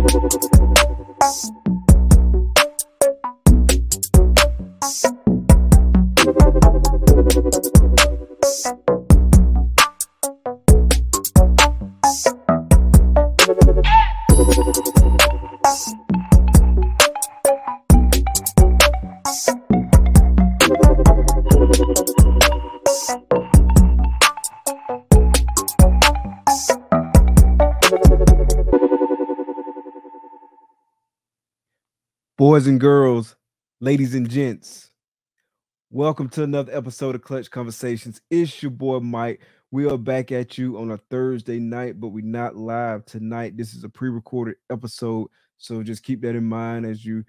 you Boys and girls, ladies and gents, welcome to another episode of Clutch Conversations. It's your boy Mike. We are back at you on a Thursday night, but we're not live tonight. This is a pre-recorded episode, so just keep that in mind as you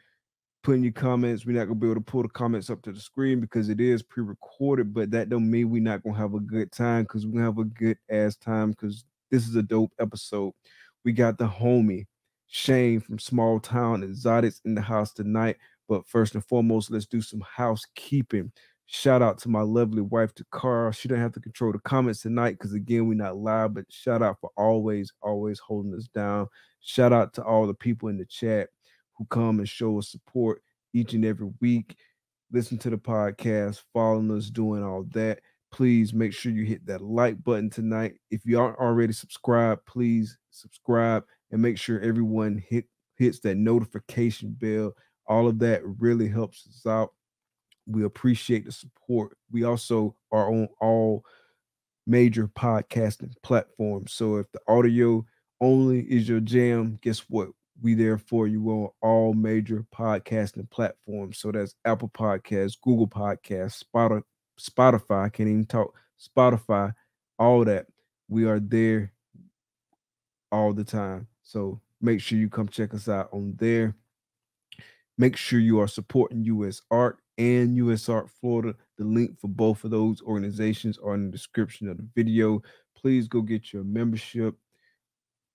put in your comments. We're not gonna be able to pull the comments up to the screen because it is pre-recorded, but that don't mean we're not gonna have a good time because we're gonna have a good ass time because this is a dope episode. We got the homie Shane from Small Town Xotics in the house tonight. But first and foremost, let's do some housekeeping. Shout out to my lovely wife, Takara. She don't have to control the comments tonight because again, we're not live, but shout out for always, always holding us down. Shout out to all the people in the chat who come and show us support each and every week. Listen to the podcast, following us, doing all that. Please make sure you hit that like button tonight. If you aren't already subscribed, please subscribe and make sure everyone hit hits that notification bell. All of that really helps us out. We appreciate the support. We also are on all major podcasting platforms. So if the audio only is your jam, guess what? We there for you on all major podcasting platforms. So that's Apple Podcasts, Google Podcasts, Spotify, Spotify. I can't even talk. Spotify, all that. We are there all the time. So make sure you come check us out on there. Make sure you are supporting USARK and USARK Florida. The link for both of those organizations are in the description of the video. Please go get your membership.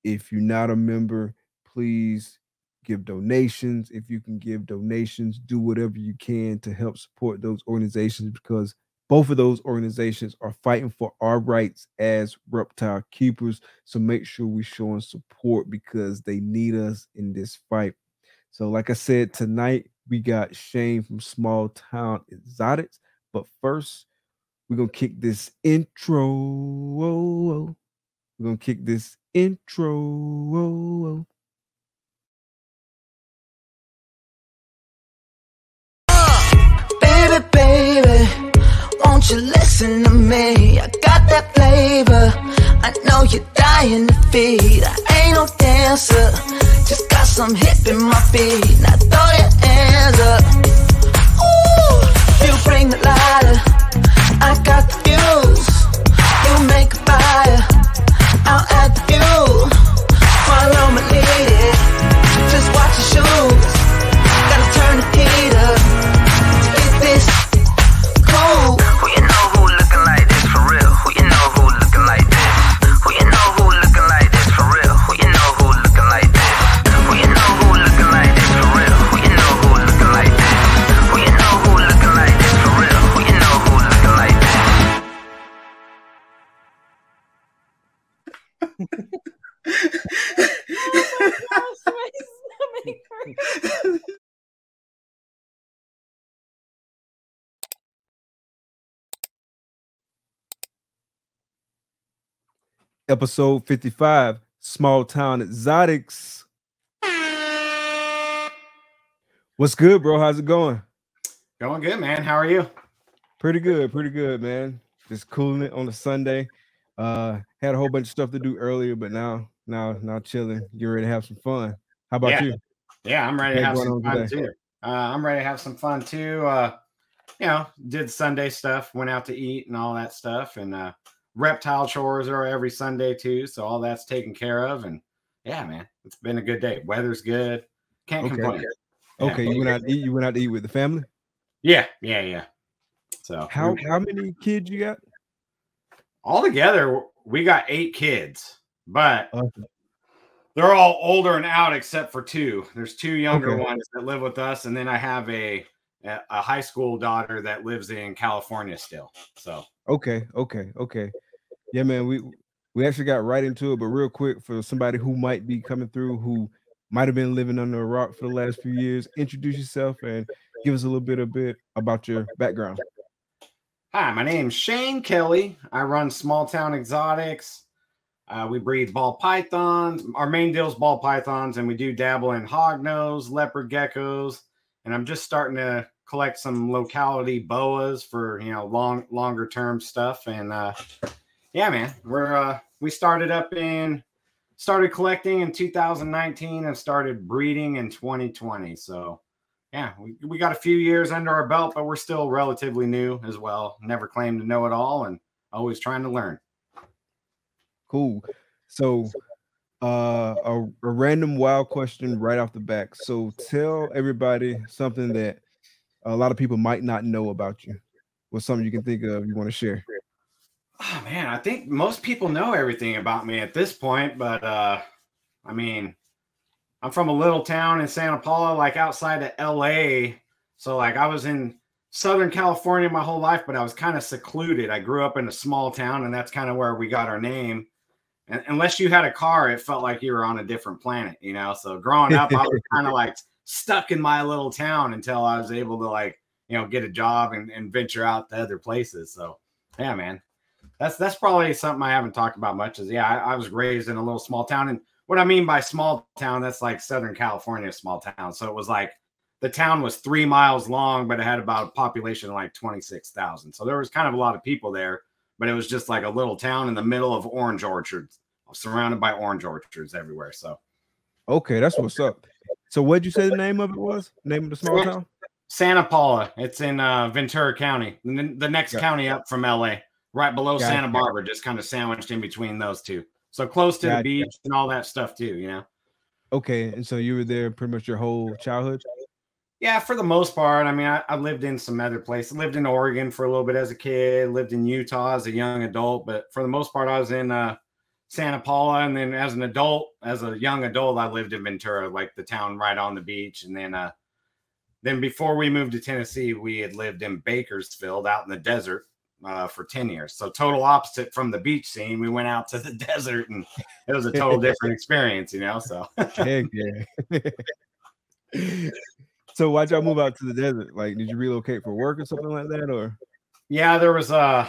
If you're not a member, please give donations. If you can give donations, do whatever you can to help support those organizations because both of those organizations are fighting for our rights as reptile keepers. So make sure we show them support because they need us in this fight. So, like I said, tonight we got Shane from Small Town Xotics. But first, we're gonna kick this intro. We're gonna kick this intro. Baby, baby, won't you listen to me? I got that flavor. I know you're dying to feed. I ain't no dancer, just got some hip in my feet. Now throw your hands up. Ooh, you bring the lighter. I got the fuse. You make a fire. I'll add the fuel. Episode 55, Small Town Xotics. What's good, bro? How's it going? Going good, man. How are you? Pretty good, pretty good, man. Just cooling it on a Sunday. Uh had a whole bunch of stuff to do earlier, but now now now chilling. You ready to have some fun. How about Yeah. you? Yeah, I'm ready to have some fun today? too. Uh, I'm ready to have some fun too. Uh, you know, did Sunday stuff, went out to eat and all that stuff, and uh, reptile chores are every Sunday too. So all that's taken care of, and yeah, man, it's been a good day. Weather's good. Can't Okay. complain. Yeah. Okay, you went out to eat, you went out to eat with the family. Yeah, yeah, yeah. So How how many kids you got? All together, we got eight kids, but Okay. they're all older and out except for two. There's two younger Okay. ones that live with us, and then I have a a high school daughter that lives in California still. So Okay, okay, okay. Yeah, man, we we actually got right into it, but real quick for somebody who might be coming through who might have been living under a rock for the last few years. Introduce yourself and give us a little bit a bit about your background. Hi, my name's Shane Kelly. I run Small Town Xotics. Uh, we breed ball pythons. Our main deal is ball pythons, and we do dabble in hognose, leopard geckos, and I'm just starting to collect some locality boas for you know long longer term stuff. And uh, yeah, man, we're uh, we started up in started collecting in 2019 and started breeding in 2020. So yeah, we, we got a few years under our belt, but we're still relatively new as well. Never claimed to know it all and always trying to learn. Cool. So, uh, a, a random wild question right off the back. So, tell everybody something that a lot of people might not know about you. What's something you can think of you want to share? Oh man, I think most people know everything about me at this point, but uh I mean, I'm from a little town in Santa Paula, like outside of LA. So like I was in Southern California my whole life, but I was kind of secluded. I grew up in a small town, and that's kind of where we got our name. And unless you had a car, it felt like you were on a different planet, you know. So growing up, I was kind of like stuck in my little town until I was able to like, you know, get a job and, and venture out to other places. So yeah, man. That's that's probably something I haven't talked about much. Is yeah, I, I was raised in a little small town, and what I mean by small town, that's like Southern California small town. So it was like the town was three miles long, but it had about a population of like 26,000. So there was kind of a lot of people there, but it was just like a little town in the middle of orange orchards, surrounded by orange orchards everywhere. So, okay, that's what's up. So, what'd you say the name of it was? Name of the small town? Santa Paula. It's in uh, Ventura County, the, next county up from LA, right below Got Santa Barbara, just kind of sandwiched in between those two. So close to the beach and all that stuff too, you know. Okay, and so you were there pretty much your whole childhood. Yeah, for the most part. I mean, I, I lived in some other places. lived in Oregon for a little bit as a kid. Lived in Utah as a young adult, but for the most part, I was in uh, Santa Paula. And then as an adult, as a young adult, I lived in Ventura, like the town right on the beach. And then, uh, then before we moved to Tennessee, we had lived in Bakersfield, out in the desert, uh, for 10 years. So total opposite from the beach scene. We went out to the desert and it was a total different experience, you know. So So why'd y'all move out to the desert? Like, did you relocate for work or something like that? Or yeah, there was uh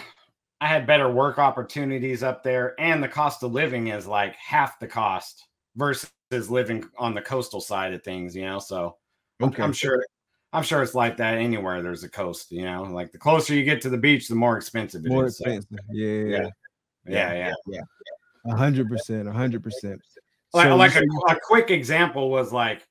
I had better work opportunities up there, and the cost of living is like half the cost versus living on the coastal side of things, you know. So okay. I'm, sure I'm sure it's like that anywhere there's a coast, you know. Like the closer you get to the beach, the more expensive it more is, expensive. So. Yeah, yeah, yeah, yeah, yeah. A hundred percent, a hundred percent. Like, like a, a quick example was like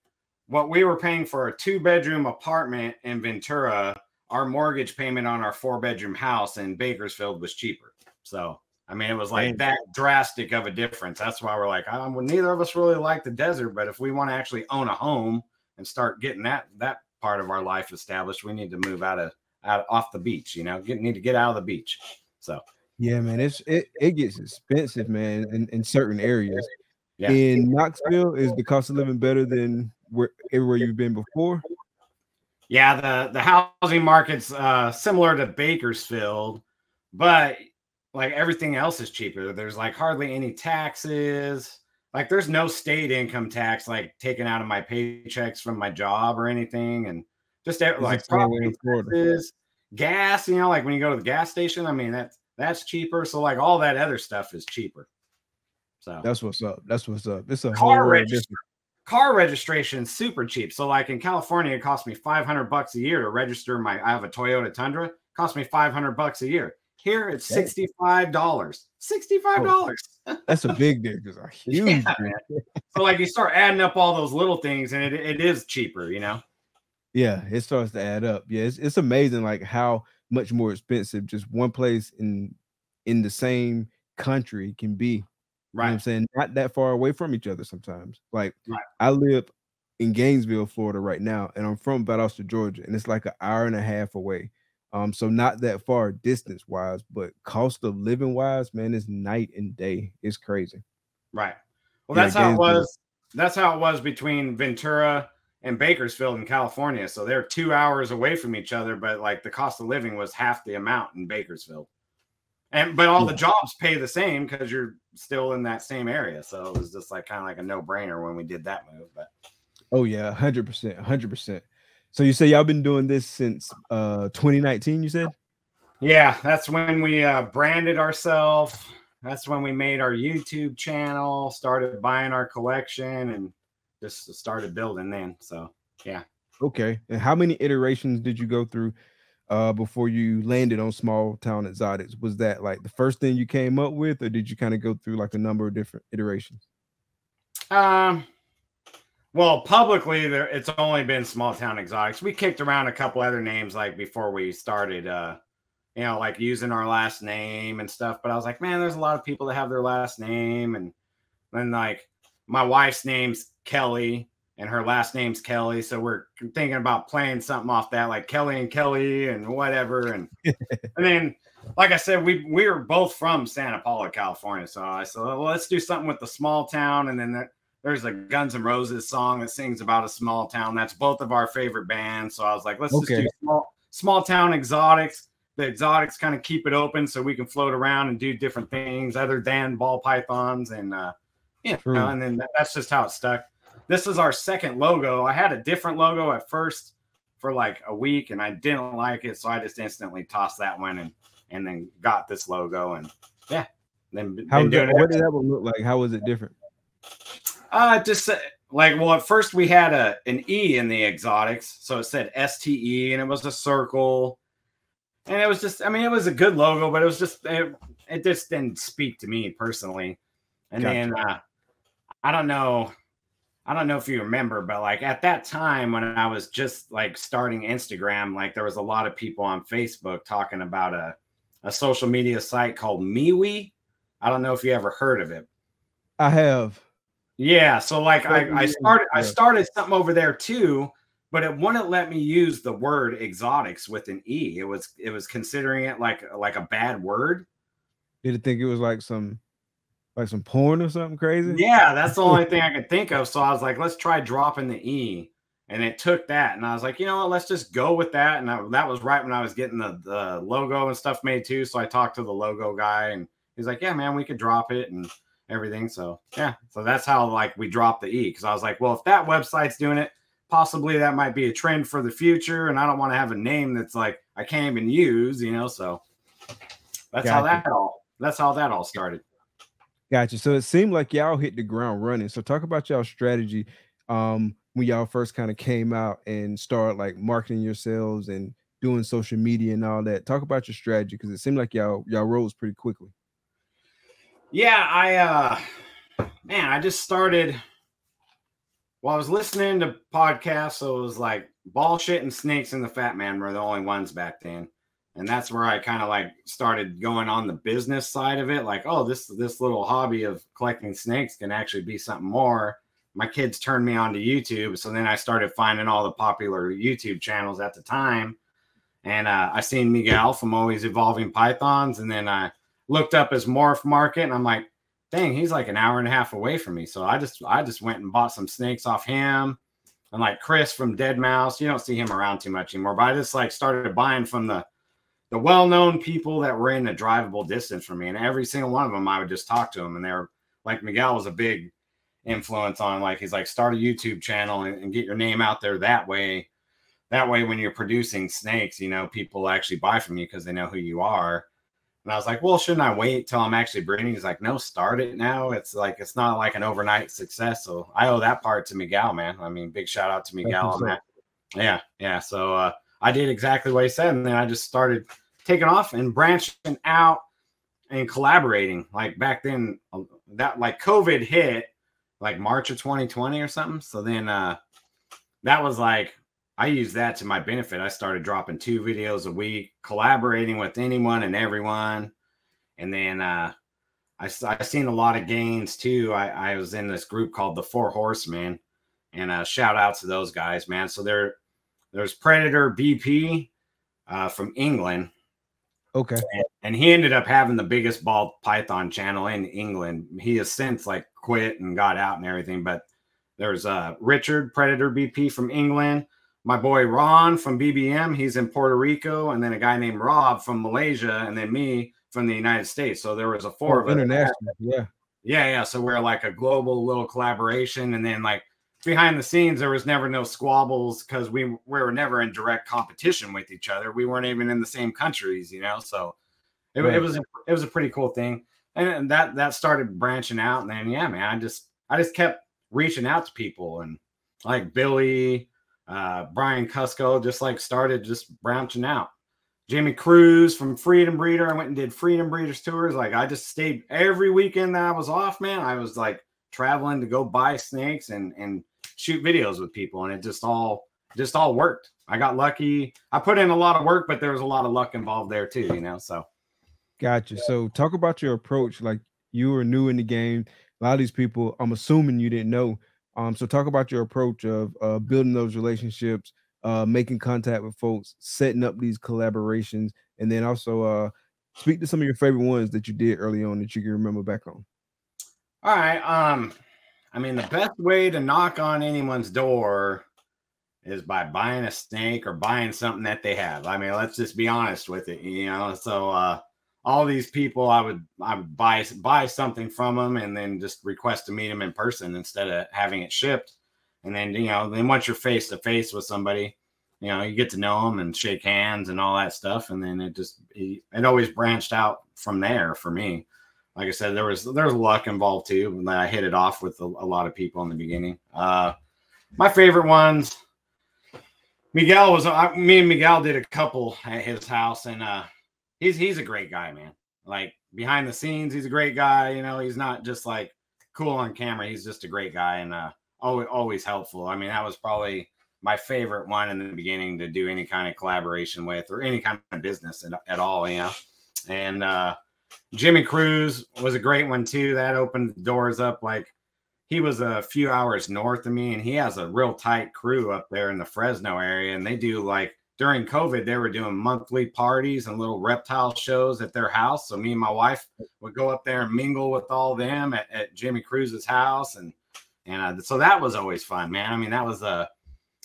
what we were paying for a two bedroom apartment in Ventura, our mortgage payment on our four bedroom house in Bakersfield was cheaper. So, I mean, it was like that drastic of a difference. That's why we're like, um, well, neither of us really like the desert, but if we want to actually own a home and start getting that that part of our life established, we need to move out of out off the beach. You know, get need to get out of the beach. So, yeah, man, it's it it gets expensive, man, in, in certain areas. Yeah. In Knoxville, is the cost of living better than where everywhere you've been before? Yeah, the the housing market's uh, similar to Bakersfield, but like everything else is cheaper. There's like hardly any taxes. Like there's no state income tax like taken out of my paychecks from my job or anything, and just like property taxes, gas. You know, like when you go to the gas station, I mean that's that's cheaper. So like all that other stuff is cheaper. So that's what's up. That's what's up. It's a car registry car registration is super cheap. So like in California, it cost me 500 bucks a year to register my, I have a Toyota Tundra, it cost me 500 bucks a year. Here it's $65. $65. Oh, that's a big difference. A huge yeah, so like you start adding up all those little things and it, it is cheaper, you know? Yeah, it starts to add up. Yeah, it's, it's amazing like how much more expensive just one place in in the same country can be Right. You know I'm saying? Not that far away from each other sometimes. Like right. I live in Gainesville, Florida right now, and I'm from Valdosta, Georgia, and it's like an hour and a half away. Um, so not that far distance wise, but cost of living wise, man, is night and day. It's crazy. Right. Well, that's yeah, how it was. That's how it was between Ventura and Bakersfield in California. So they're two hours away from each other, but like the cost of living was half the amount in Bakersfield. And but all the jobs pay the same because you're still in that same area. So it was just like kind of like a no brainer when we did that move. But Oh yeah, hundred percent, hundred percent. So you say y'all been doing this since uh 2019? You said yeah, that's when we uh, branded ourselves. That's when we made our YouTube channel, started buying our collection, and just started building then. So yeah. okay. And how many iterations did you go through uh before you landed on small town exotics? Was that like the first thing you came up with, or did you kind of go through like a number of different iterations? Um, well, publicly, there it's only been small town exotics. We kicked around a couple other names like before we started, uh, you know, like using our last name and stuff. But I was like, man, there's a lot of people that have their last name, and then like my wife's name's Kelly and her last name's Kelly, so we're thinking about playing something off that, like Kelly and Kelly and whatever, and and then. Like I said, we we were both from Santa Paula, California. So I said, well, let's do something with the small town. And then there, there's a Guns N' Roses song that sings about a small town. That's both of our favorite bands. So I was like, let's just do small small town exotics. The exotics kind of keep it open so we can float around and do different things other than ball pythons and uh you know, and then that- that's just how it stuck. This is our second logo. I had a different logo at first for like a week and I didn't like it, so I just instantly tossed that one and and then got this logo and yeah, then How doing did, it what did that one look like? How was it different? Uh, just uh, like well, at first we had a an E in the exotics, so it said STE, and it was a circle, and it was just, I mean, it was a good logo, but it was just, it, it just didn't speak to me personally. And Gotcha. then uh, I don't know, I don't know if you remember, but like at that time when I was just like starting Instagram, like there was a lot of people on Facebook talking about a a social media site called MeWe. I don't know if you ever heard of it. I have. Yeah, so like I, I started I started something over there too, but it wouldn't let me use the word exotics with an E. It was it was considering it like like a bad word. Did it think it was like some like some porn or something crazy? Yeah, that's the only thing I could think of. So I was like, let's try dropping the E. And it took that. And I was like, you know what, let's just go with that. And I, that was right when I was getting the, the logo and stuff made too. So I talked to the logo guy and he's like, yeah, man, we could drop it and everything. So yeah, so that's how like we dropped the E because I was like, well, if that website's doing it, possibly that might be a trend for the future. And I don't want to have a name that's like I can't even use, you know. So that's how that all that's how that all started. Gotcha. So it seemed like y'all hit the ground running. So talk about y'all strategy um when y'all first kind of came out and started like marketing yourselves and doing social media and all that. Talk about your strategy because it seemed like y'all y'all rose pretty quickly. Yeah, I uh man, I just started well, I was listening to podcasts, so it was like bullshit and snakes and the fat man were the only ones back then. And that's where I kind of like started going on the business side of it. Like, oh, this this little hobby of collecting snakes can actually be something more. My kids turned me on to YouTube. So then I started finding all the popular YouTube channels at the time. And uh, I seen Miguel from Always Evolving Pythons. And then I looked up his morph market and I'm like, dang, he's like an hour and a half away from me. So I just I just went and bought some snakes off him. And like Chris from Dead Mouse, you don't see him around too much anymore. But I just like started buying from the the well-known people that were in a drivable distance from me. And every single one of them, I would just talk to them. And they're like Miguel was a big influence on like he's like start a YouTube channel and, and get your name out there that way. That way, when you're producing snakes, you know, people actually buy from you because they know who you are. And I was like, well, shouldn't I wait till I'm actually breeding? He's like, no, start it now. It's like it's not like an overnight success. So I owe that part to Miguel, man. I mean, big shout out to Miguel on that. Yeah, yeah. So uh, I did exactly what he said, and then I just started taking off and branching out and collaborating. Like back then, uh, that like COVID hit like March of 2020 or something. So then uh, that was like I used that to my benefit. I started dropping two videos a week, collaborating with anyone and everyone. And then uh, I, I've seen a lot of gains too. I, I was in this group called the Four Horsemen, and uh, shout out to those guys, man. So there, there's Predator BP uh, from England, Okay. and he ended up having the biggest ball python channel in England. He has since like quit and got out and everything. But there's uh, Richard Predator BP from England, my boy Ron from BBM, he's in Puerto Rico, and then a guy named Rob from Malaysia, and then me from the United States. So there was a four of us. international. Yeah. Yeah, yeah. So we're like a global little collaboration, and then like behind the scenes, there was never no squabbles because we we were never in direct competition with each other. We weren't even in the same countries, you know. So it, Right. it was it was a pretty cool thing, and then that that started branching out, and then yeah, man, I just I just kept reaching out to people, and like Billy, uh, Brian Cusco, just like started just branching out. Jimmy Cruz from Freedom Breeder. I went and did Freedom Breeders tours. Like I just stayed every weekend that I was off, man. I was like traveling to go buy snakes and and shoot videos with people, and it just all just all worked. I got lucky. I put in a lot of work, but there was a lot of luck involved there too, you know. So Gotcha. So talk about your approach. Like you were new in the game. A lot of these people, I'm assuming you didn't know. Um, so talk about your approach of uh, building those relationships, uh, making contact with folks, setting up these collaborations, and then also uh, speak to some of your favorite ones that you did early on that you can remember back on. All right. Um, I mean, the best way to knock on anyone's door is by buying a snake or buying something that they have. I mean, let's just be honest with it, you know. So uh all these people I would I would buy buy something from them and then just request to meet them in person instead of having it shipped. And then you know, then once you're face to face with somebody, you know, you get to know them and shake hands and all that stuff and then it just it it always branched out from there for me like I said, there was there was luck involved too. And I hit it off with a, a lot of people in the beginning. Uh, my favorite ones, Miguel was. Uh, me and Miguel did a couple at his house, and uh, he's he's a great guy, man. Like behind the scenes, he's a great guy. You know, he's not just like cool on camera. He's just a great guy, and uh, always always helpful. I mean, that was probably my favorite one in the beginning to do any kind of collaboration with or any kind of business at, at all. You know, and uh, Jimmy Cruz was a great one too. That opened the doors up. Like he was a few hours north of me, and he has a real tight crew up there in the Fresno area. And they do like during COVID, they were doing monthly parties and little reptile shows at their house. So me and my wife would go up there and mingle with all them at, at Jimmy Cruz's house, and and uh, so that was always fun, man. I mean, that was a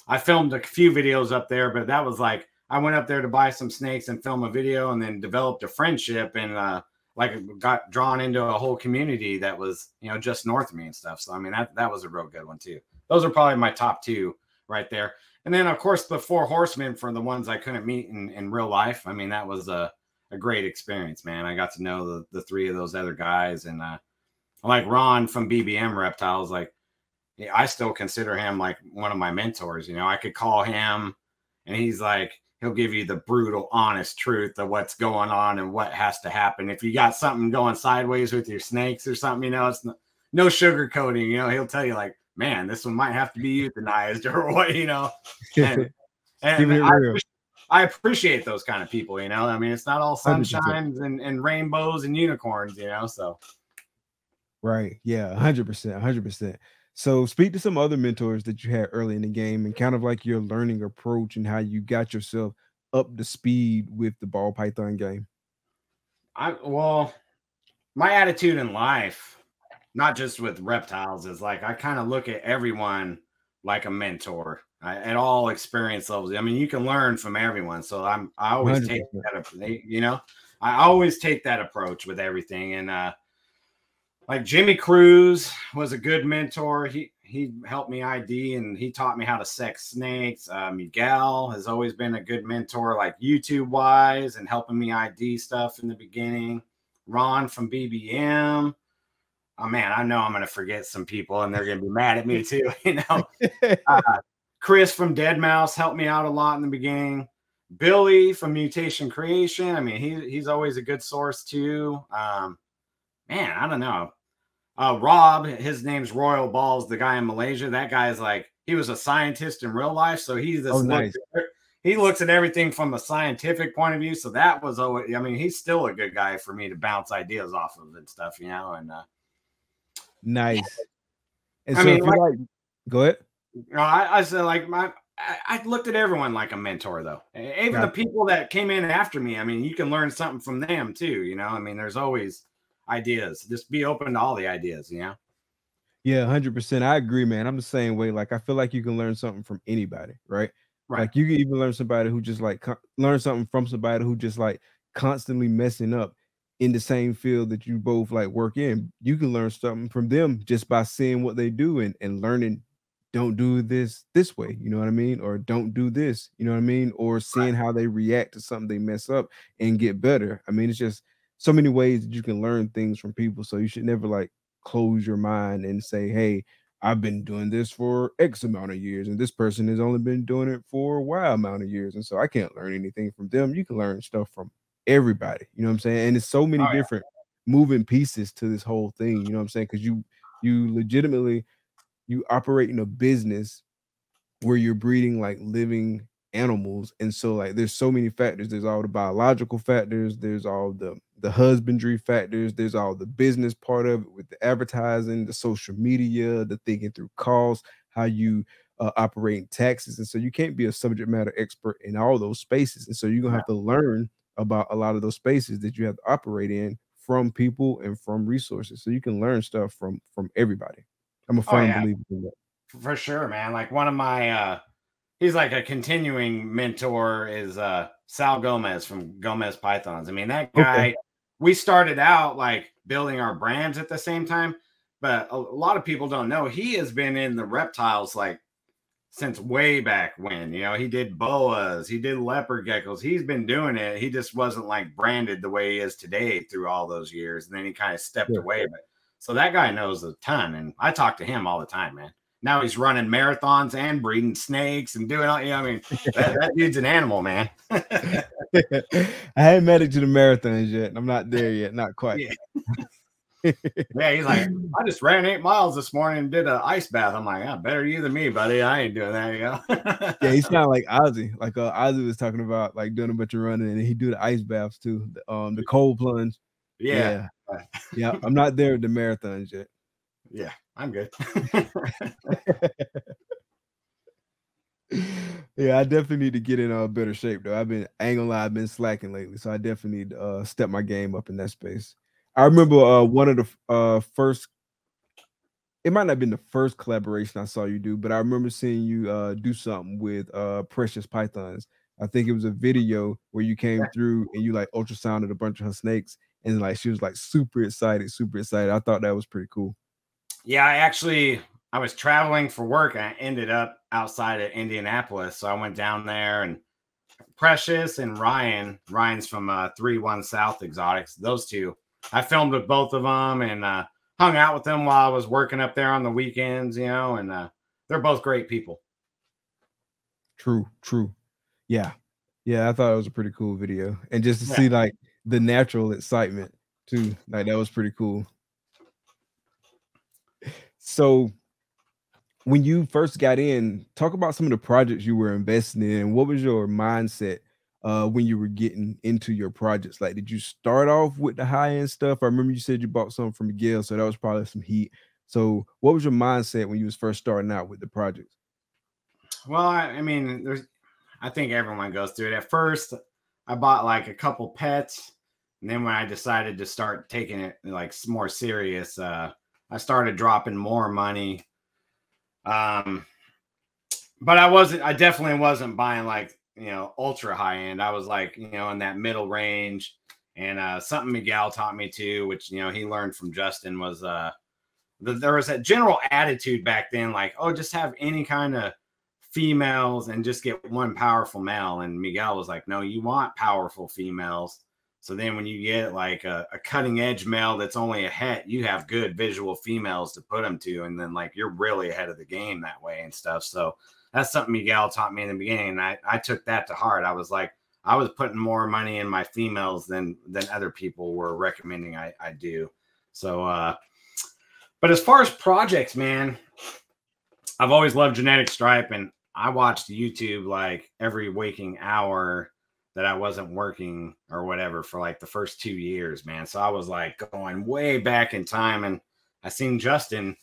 I filmed a few videos up there, but that was like I went up there to buy some snakes and film a video, and then developed a friendship and. uh like got drawn into a whole community that was you know just north of me and stuff. So i mean that that was a real good one too. Those are probably my top two right there. And then of course the four horsemen for the ones i couldn't meet in, in real life. I mean that was a, a great experience man. I got to know the, the three of those other guys. And uh like ron from bbm reptiles like i still consider him like one of my mentors you know? I could call him and he's like he'll give you the brutal, honest truth of what's going on and what has to happen. If you got something going sideways with your snakes or something, you know, it's no, no sugarcoating. You know, he'll tell you like, "Man, this one might have to be euthanized or what," you know. And, and I, real. appreciate, I appreciate those kind of people. You know, I mean, it's not all sunshines and, and rainbows and unicorns. You know, so Right. Yeah. hundred percent. hundred percent. So speak to some other mentors that you had early in the game and kind of like your learning approach and how you got yourself up to speed with the ball python game. I well, my attitude in life, not just with reptiles, is like I kind of look at everyone like a mentor I, at all experience levels. I mean, you can learn from everyone, so I'm I always take 100%. that. You know, I always take that approach with everything, and uh, like Jimmy Cruz was a good mentor. He he helped me ID and he taught me how to sex snakes. Uh, Miguel has always been a good mentor, like YouTube wise, and helping me ID stuff in the beginning. Ron from BBM. Oh man, I know I'm gonna forget some people and they're gonna be mad at me too. You know, uh, Chris from Dead Mouse helped me out a lot in the beginning. Billy from Mutation Creation. I mean, he he's always a good source too. Um, man, I don't know. Uh, Rob, his name's Royal Balls, the guy in Malaysia. That guy is like he was a scientist in real life, so he's this Oh, look- nice. he looks at everything from a scientific point of view. So that was always, I mean, he's still a good guy for me to bounce ideas off of and stuff, you know. And uh, nice. And I so mean, if you like, go ahead. I, I said like my I, looked at everyone like a mentor though. Even the people that came in after me. I mean, you can learn something from them too. You know, I mean, there's always ideas. Just be open to all the ideas. You know. Yeah, hundred percent. I agree, man. I'm the same way. Like I feel like you can learn something from anybody, right? Right. Like you can even learn somebody who just like con- learn something from somebody who just like constantly messing up in the same field that you both like work in. You can learn something from them just by seeing what they do and, and learning don't do this this way, you know what I mean? Or don't do this, you know what I mean? Or seeing how they react to something they mess up and get better. I mean, it's just so many ways that you can learn things from people. So you should never like close your mind and say, hey, I've been doing this for X amount of years, and this person has only been doing it for Y amount of years. And so I can't learn anything from them. You can learn stuff from everybody, you know what I'm saying? And it's so many Oh, yeah. different moving pieces to this whole thing, you know what I'm saying? Because you you legitimately you operate in a business where you're breeding like living animals and so like there's so many factors there's all the biological factors there's all the the husbandry factors there's all the business part of it with the advertising the social media the thinking through costs how you uh, operate in taxes and so you can't be a subject matter expert in all those spaces and so you're gonna have to learn about a lot of those spaces that you have to operate in from people and from resources so you can learn stuff from from everybody i'm a firm Oh, yeah. believer in that for sure, man. Like one of my uh he's like a continuing mentor is uh Sal Gomez from Gomez Pythons. I mean, that Okay. We started out like building our brands at the same time, but a, a lot of people don't know he has been in the reptiles like since way back when. You know, he did boas, he did leopard geckos. He's been doing it. He just wasn't like branded the way he is today through all those years. And then he kind of stepped Yeah. away. But so that guy knows a ton. And I talk to him all the time, man. Now he's running marathons and breeding snakes and doing all, you know, I mean, that, that dude's an animal, man. I haven't made it to the marathons yet. I'm not there yet, not quite. Yeah. Yeah, he's like, I just ran eight miles this morning and did an ice bath. I'm like, yeah, better you than me, buddy. I ain't doing that, you know. Yeah, he's kind of like Ozzy. Like uh, Ozzy was talking about, like doing a bunch of running, and he do the ice baths too. The, um, the cold plunge. yeah, yeah, yeah. I'm not there with the marathons yet. yeah, I'm good. yeah, I definitely need to get in a better shape though. I've been I ain't gonna lie, I've been slacking lately, so I definitely need to uh, step my game up in that space. I remember uh, one of the uh, first. It might not have been the first collaboration I saw you do, but I remember seeing you uh, do something with uh, Precious Pythons. I think it was a video where you came through and you like ultrasounded a bunch of her snakes, and like she was like super excited, super excited. I thought that was pretty cool. Yeah, I actually I was traveling for work and I ended up outside of Indianapolis. So I went down there and Precious and Ryan, Ryan's from uh three one South Exotics, those two. I filmed with both of them and uh hung out with them while I was working up there on the weekends, you know, and uh they're both great people. True, true. Yeah. Yeah, I thought it was a pretty cool video. And just to Yeah. see like the natural excitement too. Like that was pretty cool. So when you first got in, talk about some of the projects you were investing in. What was your mindset uh when you were getting into your projects? Like did you start off with the high end stuff? I remember you said you bought something from Miguel, so that was probably some heat. So what was your mindset when you was first starting out with the projects? Well, I, I mean, there's I think everyone goes through it. At first, I bought like a couple pets, and then when I decided to start taking it like more serious, uh, I started dropping more money. Um, but I wasn't. I definitely wasn't buying like you know ultra high end. I was like you know in that middle range. And uh, something Miguel taught me too, which you know he learned from Justin, was uh, the, there was a general attitude back then, like oh, just have any kind of females and just get one powerful male. And Miguel was like, no, you want powerful females. So then when you get like a, a cutting edge male that's only a het, you have good visual females to put them to. And then like you're really ahead of the game that way and stuff. So that's something Miguel taught me in the beginning. And I, I took that to heart. I was like, I was putting more money in my females than than other people were recommending I, I do. So uh but as far as projects, man, I've always loved genetic stripe and I watched YouTube like every waking hour that I wasn't working or whatever for like the first two years, man. So I was like going way back in time and I seen Justin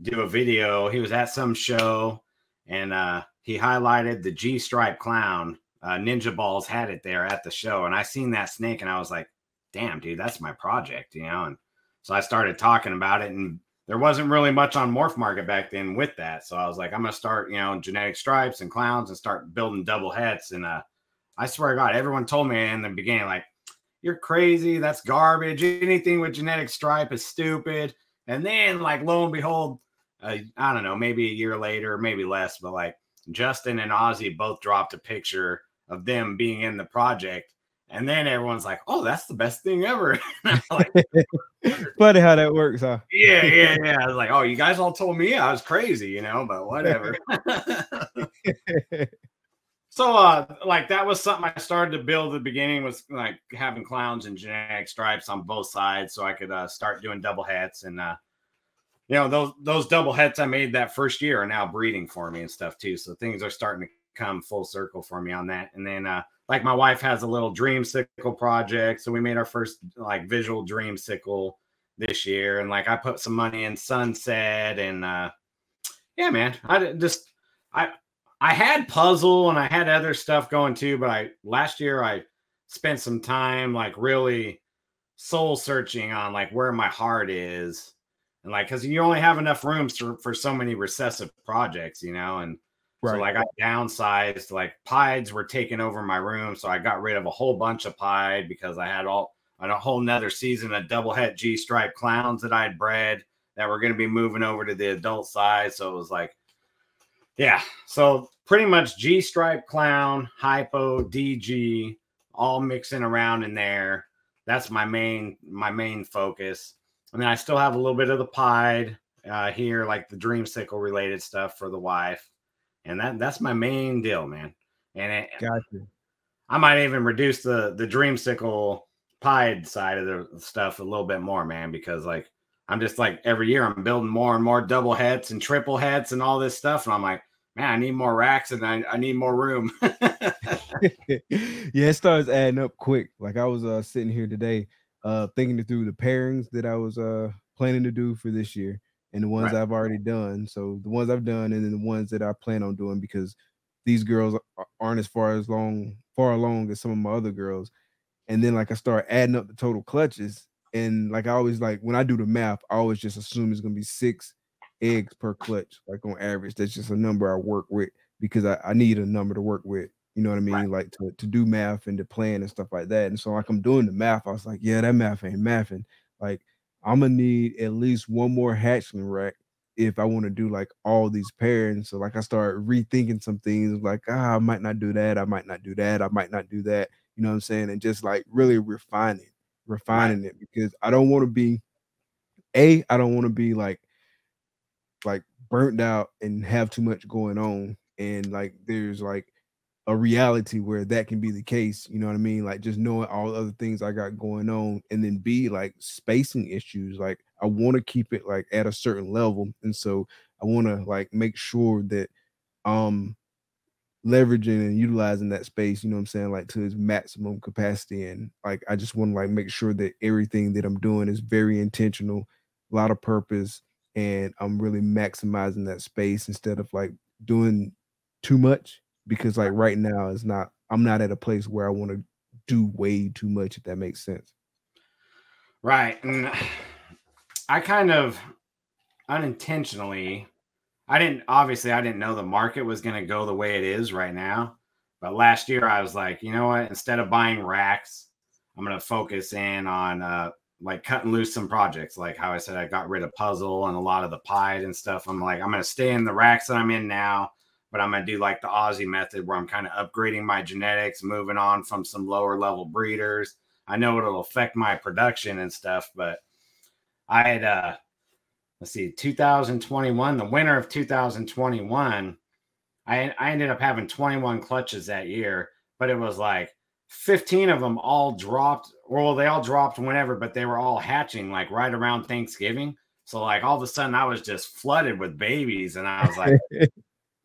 do a video. He was at some show and uh he highlighted the G stripe clown. Uh, Ninja Balls had it there at the show, and I seen that snake, and I was like, "Damn, dude, that's my project," you know. And so I started talking about it, and there wasn't really much on Morph Market back then with that. So I was like, I'm gonna start, you know, genetic stripes and clowns and start building double hets. And uh, I swear to God, everyone told me in the beginning, like, you're crazy, that's garbage. Anything with genetic stripe is stupid. And then, like, lo and behold, uh, I don't know, maybe a year later, maybe less, but like Justin and Ozzy both dropped a picture of them being in the project. And then everyone's like, "Oh, that's the best thing ever." like, Funny how that works, huh? yeah, yeah, yeah. I was like, "Oh, you guys all told me I was crazy, you know," but whatever. so, uh, like that was something I started to build at the beginning was like having clowns and genetic stripes on both sides, so I could uh, start doing double hets and uh, you know those those double hets I made that first year are now breeding for me and stuff too. So things are starting to come full circle for me on that. And then uh like my wife has a little dreamsicle project. So we made our first like visual dreamsicle this year. And like I put some money in sunset and uh yeah, man. I just I I had puzzle and I had other stuff going too, but I last year I spent some time like really soul searching on like where my heart is and like because you only have enough rooms for, for so many recessive projects you know and right. so like i downsized like pieds were taking over my room so i got rid of a whole bunch of pied because i had all on a whole nother season of double het g stripe clowns that i'd bred that were going to be moving over to the adult side so it was like yeah so pretty much g stripe clown hypo dg all mixing around in there that's my main my main focus I mean, I still have a little bit of the pied uh, here, like the dreamsicle related stuff for the wife, and that that's my main deal, man. And it, gotcha. I might even reduce the the dreamsicle pied side of the stuff a little bit more, man, because like I'm just like every year I'm building more and more double hets and triple hets and all this stuff, and I'm like, man, I need more racks and I, I need more room. yeah, it starts adding up quick. Like I was uh, sitting here today uh thinking through the pairings that I was uh planning to do for this year and the ones right. I've already done. So the ones I've done and then the ones that I plan on doing because these girls aren't as far as long far along as some of my other girls. And then like I start adding up the total clutches and like I always like when I do the math, I always just assume it's gonna be six eggs per clutch, like on average. That's just a number I work with because I, I need a number to work with. You know what I mean? Right. Like to, to do math and to plan and stuff like that. And so like I'm doing the math. I was like, yeah, that math ain't mathing. Like I'm gonna need at least one more hatchling rack if I want to do like all these pairings. So like I start rethinking some things like ah, I might not do that, I might not do that, I might not do that. You know what I'm saying? And just like really refining, refining right. it because I don't want to be a, I don't want to be like like burnt out and have too much going on. And like there's like a reality where that can be the case. You know what I mean? Like just knowing all the other things I got going on, and then be like spacing issues. Like I want to keep it like at a certain level, and so I want to like make sure that um leveraging and utilizing that space, you know what I'm saying, like to its maximum capacity. And like I just want to like make sure that everything that I'm doing is very intentional, a lot of purpose, and I'm really maximizing that space instead of like doing too much because like right now it's not I'm not at a place where I want to do way too much if that makes sense. Right. And I kind of unintentionally I didn't obviously I didn't know the market was going to go the way it is right now. But last year I was like, you know what, instead of buying racks, I'm going to focus in on uh like cutting loose some projects like how I said I got rid of puzzle and a lot of the pied and stuff. I'm like I'm going to stay in the racks that I'm in now but I'm gonna do like the Ozzy method where I'm kind of upgrading my genetics, moving on from some lower level breeders. I know it'll affect my production and stuff, but I had uh let's see, 2021, the winter of 2021, I I ended up having 21 clutches that year, but it was like 15 of them all dropped, well, they all dropped whenever, but they were all hatching like right around Thanksgiving. So like all of a sudden I was just flooded with babies, and I was like,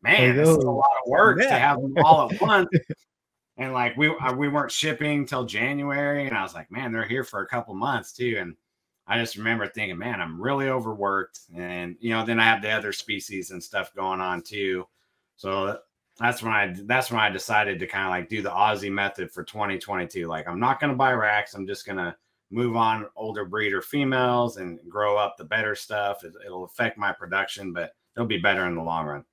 man, this is a lot of work yeah. to have them all at once. and like we uh, we weren't shipping till January, and I was like, man, they're here for a couple months too. And I just remember thinking, man, I'm really overworked, and you know, then I have the other species and stuff going on too. So that's when I that's when I decided to kind of like do the Ozzy method for 2022. Like, I'm not going to buy racks. I'm just going to move on older breeder females and grow up the better stuff. It, will affect my production, but it'll be better in the long run.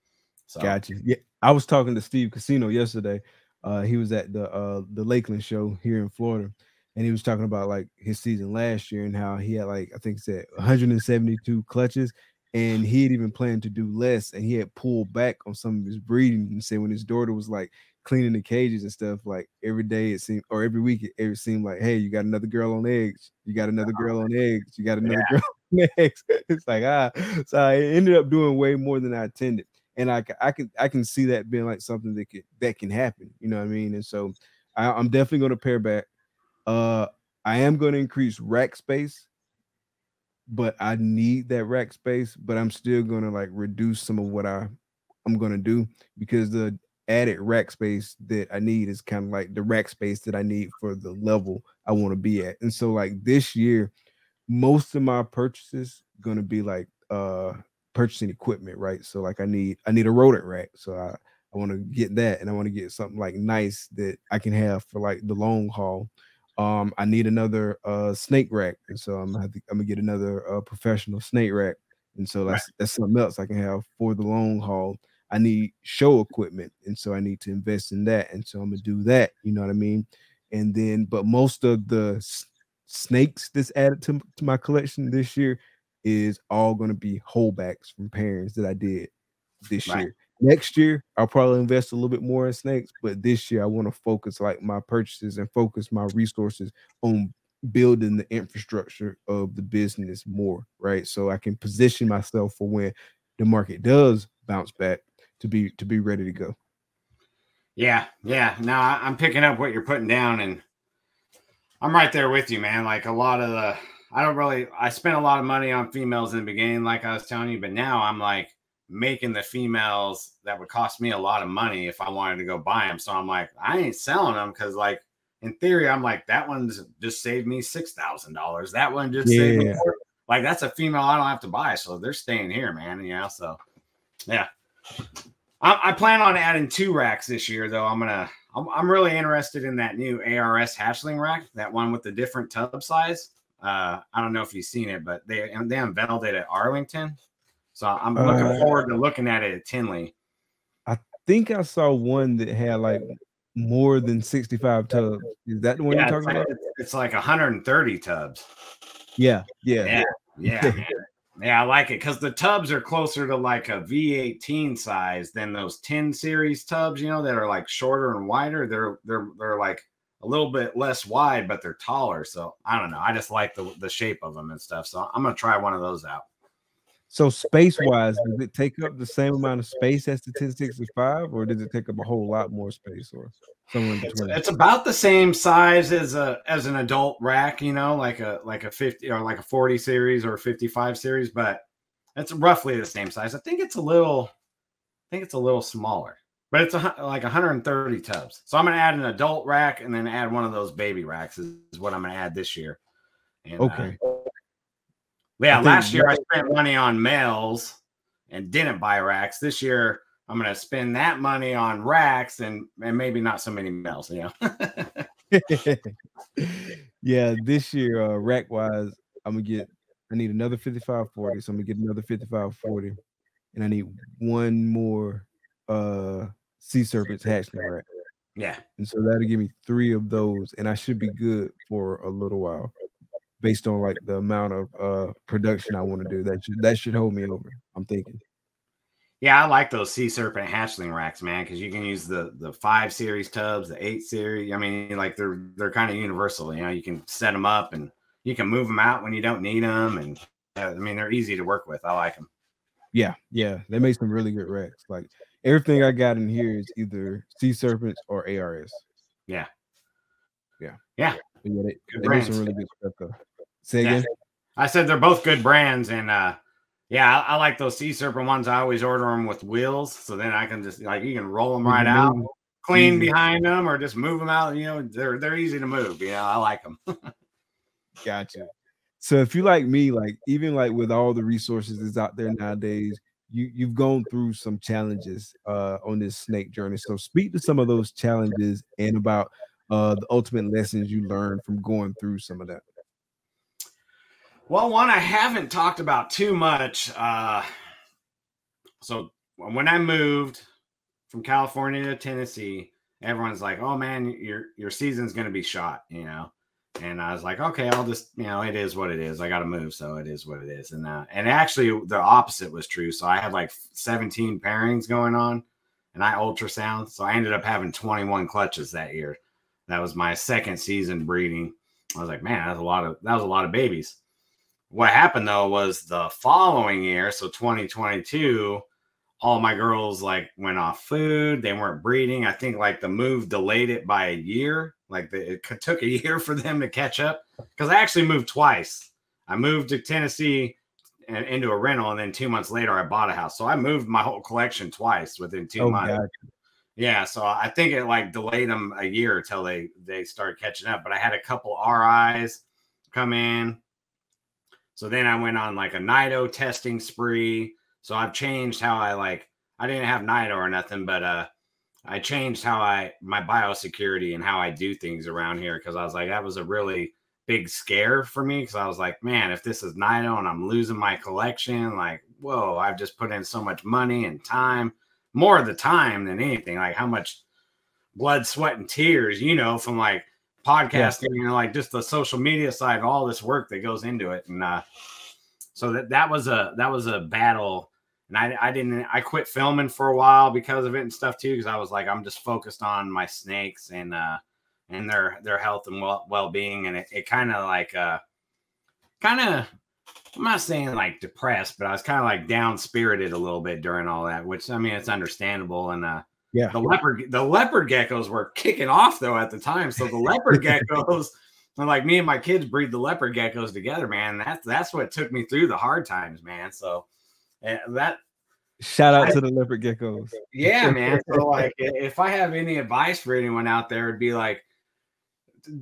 So Gotcha. Yeah, I was talking to Steve Casino yesterday. Uh, he was at the uh the Lakeland show here in Florida, and he was talking about like his season last year and how he had like I think he said 172 clutches, and he had even planned to do less, and he had pulled back on some of his breeding and said when his daughter was like cleaning the cages and stuff, like every day it seemed or every week it, it seemed like, hey, you got another girl on eggs, you got another girl on eggs, you got another Yeah. girl on eggs. It's like ah, so I ended up doing way more than I intended and I, I can I can see that being like something that could that can happen. You know what I mean? And so I, I'm definitely going to pare back. Uh, I am going to increase rack space, but I need that rack space. But I'm still going to like reduce some of what I I'm going to do because the added rack space that I need is kind of like the rack space that I need for the level I want to be at. And so like this year, most of my purchases going to be like uh purchasing equipment, right? So like I need I need a rodent rack. So I I want to get that and I want to get something like nice that I can have for like the long haul. Um I need another uh snake rack. And so I'm gonna have to, I'm gonna get another uh professional snake rack. And so that's that's something else I can have for the long haul. I need show equipment, and so I need to invest in that. And so I'm gonna do that. You know what I mean? And then, but most of the s- snakes that's added to, to my collection this year is all going to be holdbacks from parents that I did this Right. year. Next year, I'll probably invest a little bit more in snakes, but this year I want to focus like my purchases and focus my resources on building the infrastructure of the business more, right? So I can position myself for when the market does bounce back to be to be ready to go. Yeah, yeah. Now I'm picking up what you're putting down, and I'm right there with you, man. Like a lot of the, I don't really, I spent a lot of money on females in the beginning, like I was telling you, but now I'm like making the females that would cost me a lot of money if I wanted to go buy them. So I'm like, I ain't selling them because, like, in theory, I'm like, that one's just saved me six thousand dollars. That one just saved me. Yeah. four- Like that's a female I don't have to buy, so they're staying here, man. Yeah, so yeah. I, I plan on adding two racks this year, though. I'm gonna. I'm, I'm really interested in that new ARS hatchling rack, that one with the different tub size. Uh, I don't know if you've seen it, but they they unveiled it at Arlington, so I'm looking Uh, forward to looking at it at Tinley. I think I saw one that had like more than 65 tubs. Is that the one Yeah, you're it's talking like, about? it's, it's like 130 tubs. Yeah, yeah. Yeah, yeah, man. yeah. I like it because the tubs are closer to like a V18 size than those 10 series tubs. You know that are like shorter and wider. They're they're they're like a little bit less wide, but they're taller. So I don't know. I just like the the shape of them and stuff. So I'm gonna try one of those out. So space wise, does it take up the same amount of space as the 1065, or does it take up a whole lot more space, or somewhere in It's, between? it's about the same size as a as an adult rack, you know, like a like a 50 or like a 40 series or a 55 series, but it's roughly the same size. I think it's a little I think it's a little smaller. But it's a, like 130 tubs. So I'm going to add an adult rack and then add one of those baby racks is, is what I'm going to add this year. And, uh, Okay. Yeah, last year I spent money on males and didn't buy racks. This year I'm going to spend that money on racks and and maybe not so many males, you know. yeah, this year, uh, rack wise, I'm gonna get. I need another 55 40, so I'm gonna get another 55 40, and I need one more uh sea serpents hatchling rack. yeah. And so that'll give me three of those, and I should be good for a little while, based on like the amount of uh production I want to do. That should that should hold me over. I'm thinking. Yeah, I like those sea serpent hatchling racks, man, because you can use the the five series tubs, the eight series. I mean, like they're they're kind of universal. You know, you can set them up and you can move them out when you don't need them, and uh, I mean they're easy to work with. I like them. Yeah, yeah, they make some really good racks. Like everything I got in here is either sea serpents or ARS. Yeah. yeah, Yeah. But yeah, they, Good they make some brands. really good stuff though. Say Yeah. again. I said they're both good brands, and uh yeah, I, I like those sea serpent ones. I always order them with wheels, so then I can just like you can roll them right out, clean easy. behind them, or just move them out. You know, they're they're easy to move. You know, I like them. Gotcha. So if you like me, like even like with all the resources that's out there nowadays, you you've gone through some challenges uh on this snake journey. So speak to some of those challenges and about uh the ultimate lessons you learned from going through some of that. Well, one I haven't talked about too much. Uh, so when I moved from California to Tennessee, everyone's like, "Oh man, your your season's going to be shot," you know. And I was like, "Okay, I'll just, you know, it is what it is. I got to move, so it is what it is." And uh, and actually, the opposite was true. So I had like 17 pairings going on, and I ultrasound, so I ended up having 21 clutches that year. That was my second season breeding. I was like, "Man, that's a lot of that was a lot of babies." What happened though was the following year, so 2022 all my girls like went off food. They weren't breeding. I think like the move delayed it by a year. Like the, it took a year for them to catch up because I actually moved twice. I moved to Tennessee and into a rental, and then two months later I bought a house. So I moved my whole collection twice within two Oh, months. gotcha. Yeah, so I think it like delayed them a year until they they started catching up. But I had a couple RIs come in, so then I went on like a Nido testing spree. So I've changed how I like. I didn't have Nido or nothing, but uh, I changed how I my biosecurity and how I do things around here because I was like that was a really big scare for me because I was like, man, if this is Nido and I'm losing my collection, like, whoa, I've just put in so much money and time more of the time than anything. Like how much blood, sweat, and tears, you know, from like podcasting and like just the social media side, all this work that goes into it. And uh so that that was a that was a battle. And I I didn't I quit filming for a while because of it and stuff too, because I was like, I'm just focused on my snakes and uh and their their health and well well being. And it, it kind of like uh kind of I'm not saying like depressed, but I was kind of like down spirited a little bit during all that, which I mean it's understandable. And uh Yeah. the leopard the leopard geckos were kicking off though at the time. So the leopard geckos like me and my kids breed the leopard geckos together, man. That's that's what took me through the hard times, man. So eh, that Shout out I- to the leopard geckos. yeah, man. So like if I have any advice for anyone out there, it'd be like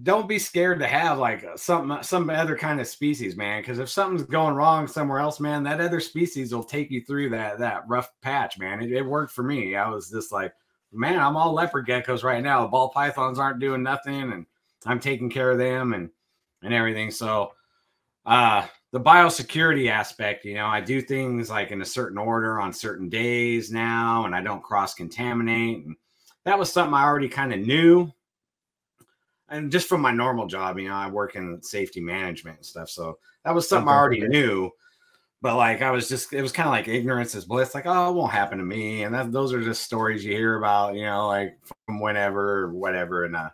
don't be scared to have like some some other kind of species, man. Because if something's going wrong somewhere else, man, that other species will take you through that that rough patch, man. It, it worked for me. I was just like, man, I'm all leopard geckos right now. The ball pythons aren't doing nothing, and I'm taking care of them and and everything. So uh the biosecurity aspect, you know, I do things like in a certain order on certain days now, and I don't cross contaminate. And that was something I already kind of knew. And just from my normal job, you know, I work in safety management and stuff. So that was something I already knew. But like I was just, it was kind of like ignorance is bliss. Like, oh, it won't happen to me. And that those are just stories you hear about, you know, like from whenever or whatever. And uh,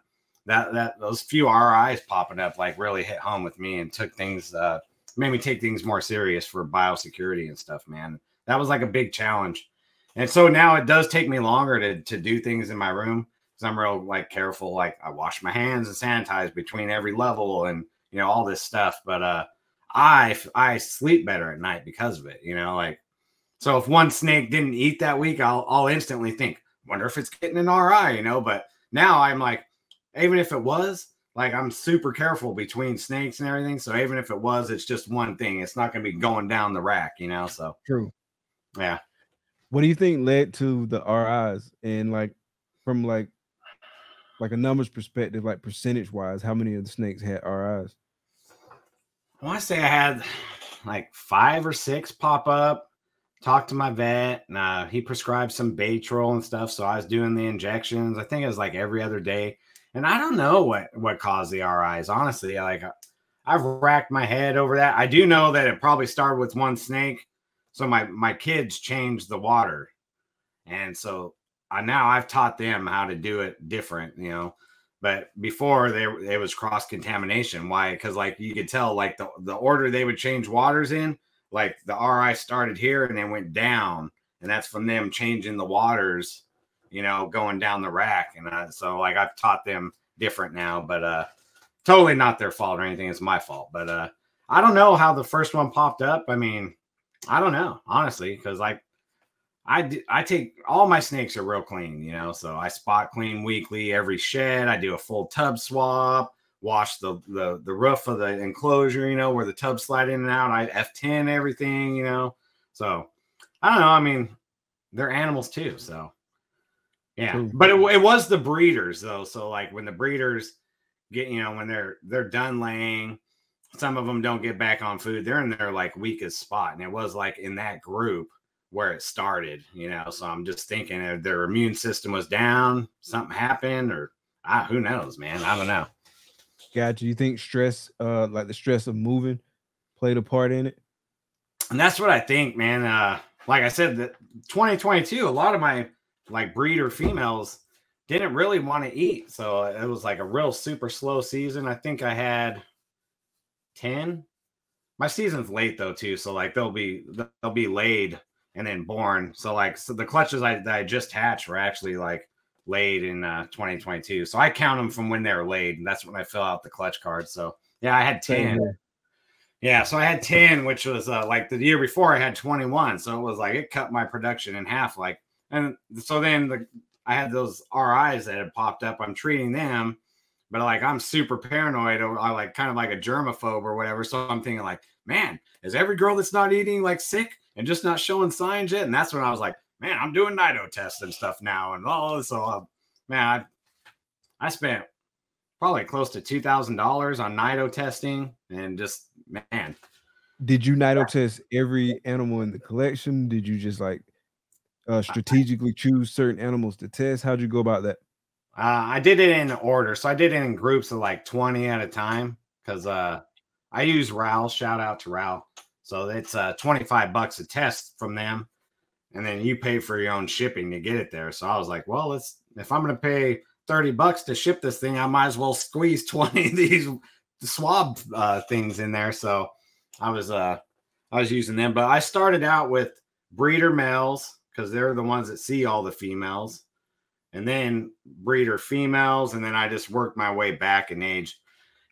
that that those few RIs popping up like really hit home with me and took things uh made me take things more serious for biosecurity and stuff, man. That was like a big challenge. And so now it does take me longer to to do things in my room because I'm real like careful. Like I wash my hands and sanitize between every level and you know all this stuff. But uh I I sleep better at night because of it, you know, like so if one snake didn't eat that week, I'll I'll instantly think, wonder if it's getting an RI, you know. But now I'm like, even if it was, like I'm super careful between snakes and everything. So even if it was, it's just one thing. It's not gonna be going down the rack, you know. So True. yeah. What do you think led to the RIs and like from like like a numbers perspective, like percentage wise, how many of the snakes had RIs? I want to say I had like five or six pop up. Talked to my vet, and uh, he prescribed some Baytril and stuff. So I was doing the injections. I think it was like every other day, and I don't know what what caused the RIs. Honestly, like I've racked my head over that. I do know that it probably started with one snake. So my my kids changed the water, and so I now I've taught them how to do it different. You know, but before there it was cross contamination. Why? Because like you could tell, like the the order they would change waters in, like the RI started here and then went down, and that's from them changing the waters, you know, going down the rack. And uh, so like I've taught them different now, but uh, totally not their fault or anything. It's my fault. But uh, I don't know how the first one popped up. I mean, I don't know honestly, because like I d- I take all my snakes are real clean, you know. So I spot clean weekly every shed. I do a full tub swap, wash the the the roof of the enclosure, you know, where the tubs slide in and out. I F10 everything, you know. So I don't know. I mean, they're animals too, so yeah. True. But it, it was the breeders though. So like when the breeders get, you know, when they're they're done laying, some of them don't get back on food. They're in their like weakest spot, and it was like in that group where it started, you know. So I'm just thinking if their immune system was down, something happened, or ah, who knows, man? I don't know. Gotcha. You think stress, uh, like the stress of moving, played a part in it? And that's what I think, man. Uh, like I said, that 2022, a lot of my like breeder females didn't really want to eat, so it was like a real super slow season. I think I had 10. My season's late though too, so like they'll be they'll be laid and then born. So like so the clutches I that I just hatched were actually like laid in uh 2022. So I count them from when they were laid, and that's when I fill out the clutch card. So yeah, I had 10. Yeah, so I had 10, which was uh, like the year before I had 21. So it was like it cut my production in half. Like, and so then the I had those RIs that had popped up. I'm treating them, but like I'm super paranoid or I like kind of like a germaphobe or whatever. So I'm thinking like, man, is every girl that's not eating like sick and just not showing signs yet? And that's when I was like, man, I'm doing nido tests and stuff now, and all so uh, man, I I spent probably close to two thousand dollars on nido testing, and just man, Did you nido test every animal in the collection? Did you just like uh strategically choose certain animals to test? How'd you go about that? Uh, I did it in order. So I did it in groups of like 20 at a time because uh, I use RAL. Shout out to RAL. So it's uh, 25 bucks a test from them. And then you pay for your own shipping to get it there. So I was like, well, let's, if I'm going to pay 30 bucks to ship this thing, I might as well squeeze 20 of these swab uh, things in there. So I was, uh, I was using them, but I started out with breeder males because they're the ones that see all the females and then breeder females, and then I just worked my way back in age.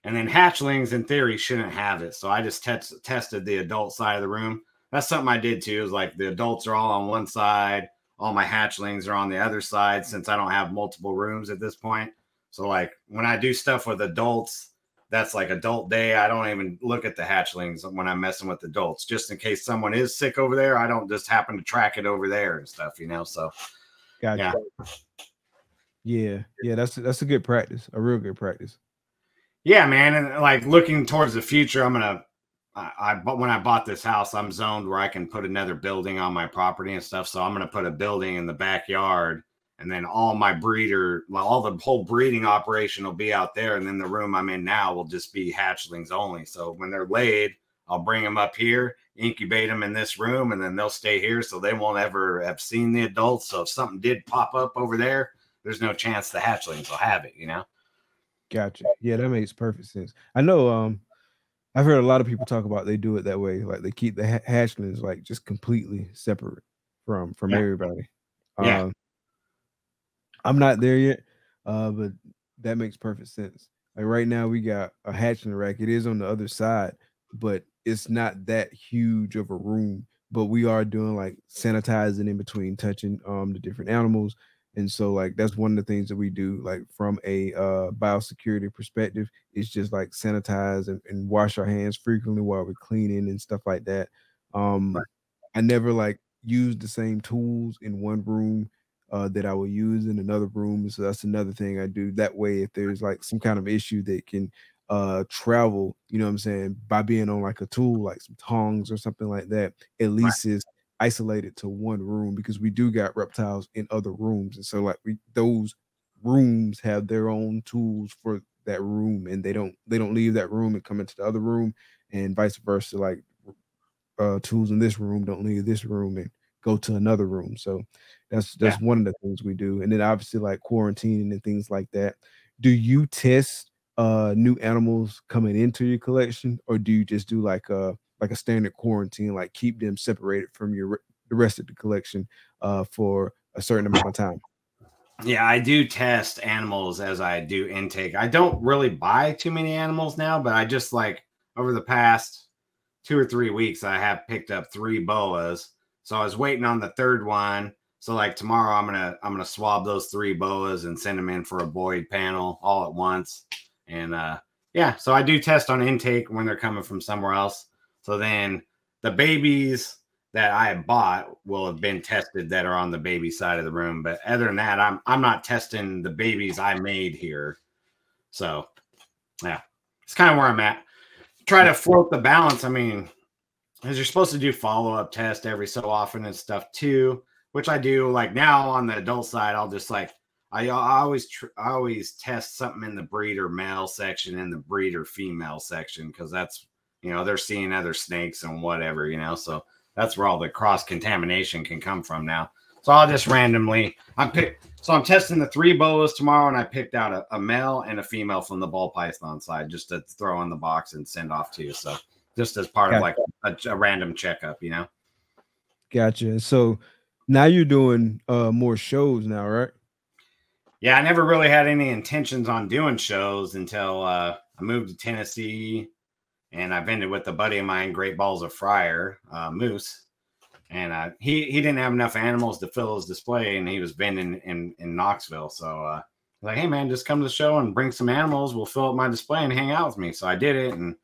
And then hatchlings, in theory, shouldn't have it. So I just test, tested the adult side of the room. That's something I did too. Is like the adults are all on one side, all my hatchlings are on the other side, since I don't have multiple rooms at this point. So like when I do stuff with adults, that's like adult day. I don't even look at the hatchlings when I'm messing with adults, just in case someone is sick over there. I don't just happen to track it over there and stuff, you know. So Gotcha. yeah. Yeah, yeah, that's that's a good practice, a real good practice. Yeah, man, and like looking towards the future, I'm gonna. I, but when I bought this house, I'm zoned where I can put another building on my property and stuff. So I'm gonna put a building in the backyard, and then all my breeder, well, all the whole breeding operation will be out there, and then the room I'm in now will just be hatchlings only. So when they're laid, I'll bring them up here, incubate them in this room, and then they'll stay here, so they won't ever have seen the adults. So if something did pop up over there, there's no chance the hatchlings will have it. You know. Gotcha. Yeah, that makes perfect sense. I know. Um, I've heard a lot of people talk about they do it that way, like they keep the ha- hatchlings like just completely separate from from Yeah. everybody. Yeah. Um, I'm not there yet, uh, but that makes perfect sense. Like right now, we got a hatchling rack. It is on the other side, but it's not that huge of a room. But we are doing like sanitizing in between touching um the different animals and so like that's one of the things that we do like from a uh biosecurity perspective is just like sanitize and, and wash our hands frequently while we're cleaning and stuff like that. Um i never like use the same tools in one room uh that i will use in another room so that's another thing i do. That way if there's like some kind of issue that can uh travel you know what i'm saying by being on like a tool like some tongs or something like that at least is isolated to one room because we do got reptiles in other rooms. And so like we those rooms have their own tools for that room and they don't they don't leave that room and come into the other room and vice versa like uh tools in this room don't leave this room and go to another room. So that's that's one of the things we do. And then obviously like quarantining and things like that. Do you test uh new animals coming into your collection or do you just do like a like a standard quarantine like keep them separated from your the rest of the collection uh for a certain amount of time Yeah, I do test animals as I do intake. I don't really buy too many animals now, but I just like over the past two or three weeks, I have picked up three boas. So I was waiting on the third one. So like tomorrow, I'm gonna I'm gonna swab those three boas and send them in for a boid panel all at once. And uh, yeah, so I do test on intake when they're coming from somewhere else. So then the babies that I have bought will have been tested that are on the baby side of the room. But other than that, I'm I'm not testing the babies I made here. So yeah, it's kind of where I'm at. try to float the balance. I mean, because you're supposed to do follow up test every so often and stuff too, which I do. Like now on the adult side, I'll just like I, I always tr- I always test something in the breeder male section and the breeder female section because that's you know they're seeing other snakes and whatever you know so that's where all the cross contamination can come from now. So I'll just randomly I'm pick so I'm testing the three boas tomorrow and I picked out a, a male and a female from the ball python side just to throw in the box and send off to you. So just as part of like a, a random checkup, you know. Gotcha. So now you're doing uh more shows now, right? Yeah, I never really had any intentions on doing shows until uh, I moved to Tennessee, and I vended with a buddy of mine, Great Balls of Fire, uh, Moose, and uh, he he didn't have enough animals to fill his display, and he was vending in in Knoxville. So uh, like, hey man, just come to the show and bring some animals. We'll fill up my display and hang out with me. So I did it, and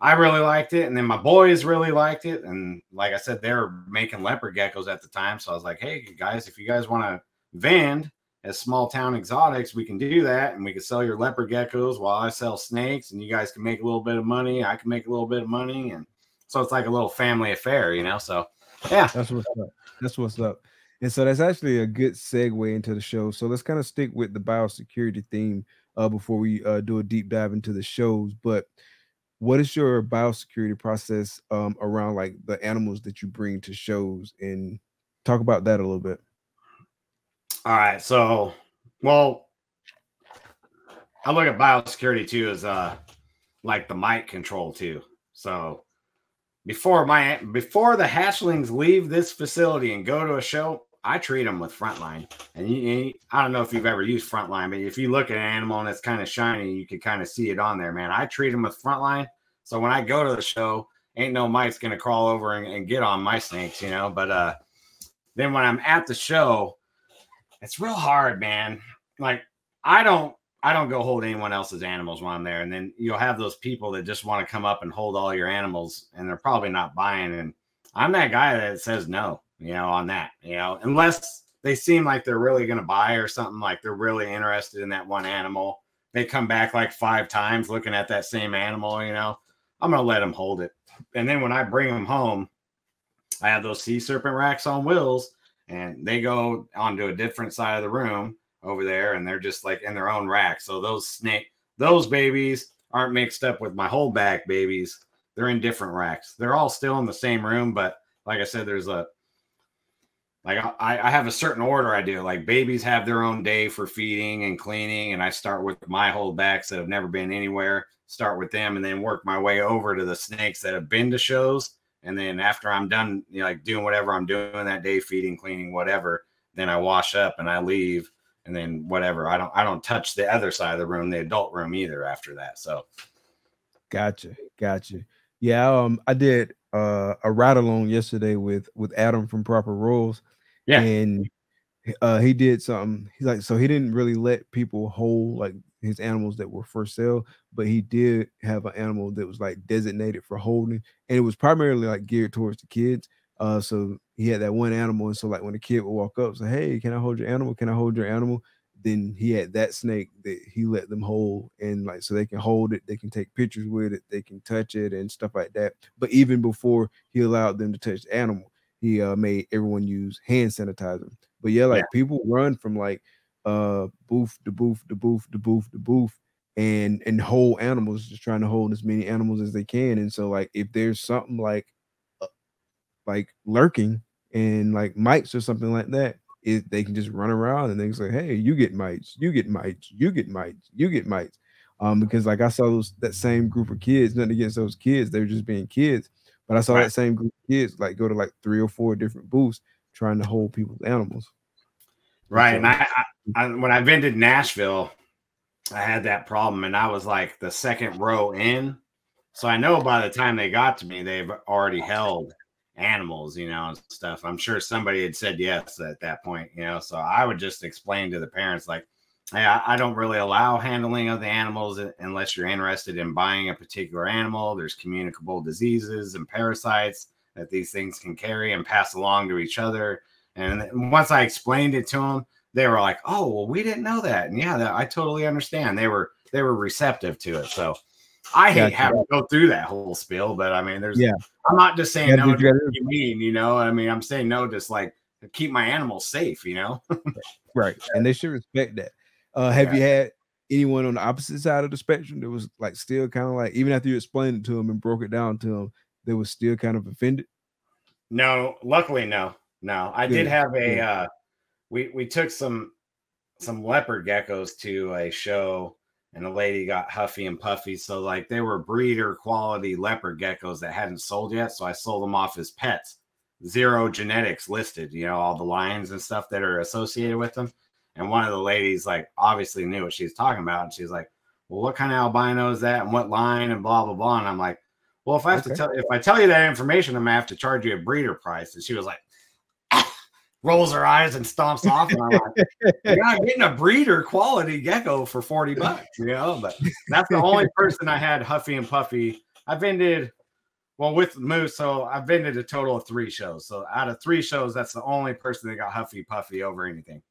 I really liked it, and then my boys really liked it. And like I said, they were making leopard geckos at the time, so I was like, hey guys, if you guys want to vend as Small Town Xotics, we can do that, and we can sell your leopard geckos while I sell snakes, and you guys can make a little bit of money. I can make a little bit of money, and so it's like a little family affair, you know. So yeah, that's what's up. That's what's up. And so that's actually a good segue into the show. So let's kind of stick with the biosecurity theme uh, before we uh, do a deep dive into the shows. But what is your biosecurity process um, around like the animals that you bring to shows and talk about that a little bit? All right. So, well, I look at biosecurity too as uh like the mite control too. So before my before the hatchlings leave this facility and go to a show, I treat them with frontline. And you, you, I don't know if you've ever used frontline, but if you look at an animal and it's kind of shiny, you can kind of see it on there, man. I treat them with frontline. So when I go to the show, ain't no mite's gonna crawl over and, and get on my snakes, you know. But uh then when I'm at the show, it's real hard, man. Like I don't I don't go hold anyone else's animals while I'm there. And then you'll have those people that just want to come up and hold all your animals and they're probably not buying. And I'm that guy that says no, you know, on that, you know, unless they seem like they're really going to buy or something like they're really interested in that one animal. They come back like five times looking at that same animal, you know, I'm going to let them hold it. And then when I bring them home, I have those sea serpent racks on wheels and they go onto a different side of the room over there and they're just like in their own rack. So those snake those babies aren't mixed up with my whole holdback babies. They're in different racks. They're all still in the same room but like i said there's a like I, I have a certain order i do. Like babies have their own day for feeding and cleaning and i start with my holdbacks that have never been anywhere start with them and then work my way over to the snakes that have been to shows and then after I'm done, you know, like doing whatever I'm doing that day, feeding, cleaning, whatever, then I wash up and I leave, and then whatever. I don't I don't touch the other side of the room, the adult room either. After that, so gotcha, gotcha. Yeah, um, I did uh a ride along yesterday with with Adam from Proper Rules. Yeah, and uh he did something. He's like, so he didn't really let people hold like his animals that were for sale, but he did have an animal that was like designated for holding, and it was primarily like geared towards the kids. Uh, so he had that one animal, and so like when the kid would walk up, say, "Hey, can I hold your animal? Can I hold your animal?" Then he had that snake that he let them hold, and like so they can hold it, they can take pictures with it, they can touch it, and stuff like that. But even before he allowed them to touch the animal, he uh, made everyone use hand sanitizer. But yeah, like yeah. people run from like uh booth to booth to booth to booth to booth and and hold animals just trying to hold as many animals as they can and so like if there's something like uh, like lurking and like mites or something like that it, they can just run around and they say hey you get mites you get mites you get mites you get mites um because like i saw those that same group of kids nothing against those kids they're just being kids but i saw right. that same group of kids like go to like three or four different booths trying to hold people's animals right and I, I I, when I vended Nashville, I had that problem, and I was like the second row in. So I know by the time they got to me, they've already held animals, you know, and stuff. I'm sure somebody had said yes at that point, you know. So I would just explain to the parents, like, hey, I, I don't really allow handling of the animals unless you're interested in buying a particular animal. There's communicable diseases and parasites that these things can carry and pass along to each other. And once I explained it to them, they were like, "Oh, well, we didn't know that." And yeah, that, I totally understand. They were they were receptive to it. So, I hate Gotcha. having to go through that whole spiel, but I mean, there's Yeah. I'm not just saying no to what you mean, you know. I mean, I'm saying no, just like to keep my animals safe, you know. Right. And they should respect that. Uh have Yeah. you had anyone on the opposite side of the spectrum that was like still kind of like even after you explained it to them and broke it down to them, they were still kind of offended? No, luckily no. No. I Good, did have a uh we we took some some leopard geckos to a show and the lady got huffy and puffy. So like they were breeder quality leopard geckos that hadn't sold yet. So I sold them off as pets. Zero genetics listed, you know, all the lines and stuff that are associated with them. And one of the ladies like obviously knew what she was talking about. And she's like, Well, what kind of albino is that and what line and blah blah blah. And I'm like, Well, if I have to Okay. tell if I tell you that information, I'm gonna have to charge you a breeder price. And she was like, rolls her eyes and stomps off. And I'm like, you're not getting a breeder quality gecko for 40 bucks, you know. But that's the only person I had Huffy and Puffy. I've vended well with Moose, so I've vended a total of three shows. So out of three shows, that's the only person that got Huffy Puffy over anything.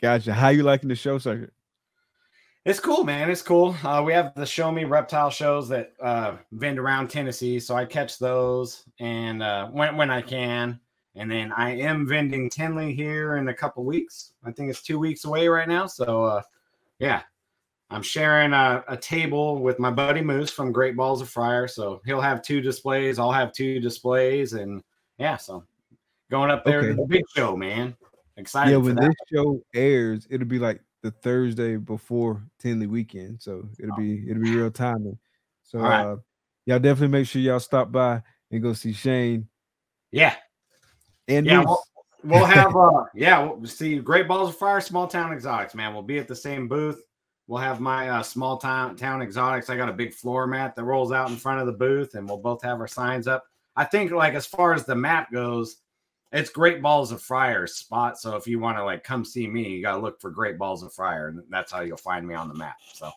Gotcha. How you liking the show circuit? It's cool, man. It's cool. Uh, we have the Show Me Reptile shows that uh, vend around Tennessee, so I catch those and uh, when when I can. And then I am vending Tinley here in a couple weeks. I think it's two weeks away right now. So uh, yeah, I'm sharing a, a table with my buddy Moose from Great Balls of Fire. So he'll have two displays. I'll have two displays, and yeah, so going up there Okay. to the big show, man. Excited yeah, when this show airs, it'll be like the Thursday before Tinley weekend. So it'll be it'll be real timing. So right. uh y'all definitely make sure y'all stop by and go see Shane Yeah, and Yeah, well- We'll have uh yeah, we'll see Great Balls of Fire, Small Town Xotics, man. We'll be at the same booth. We'll have my uh, small town town Xotics. I got a big floor mat that rolls out in front of the booth, and we'll both have our signs up. I think like as far as the map goes, it's Great Balls of Fire spot. So if you want to like come see me, you gotta look for Great Balls of Fire, and that's how you'll find me on the map. So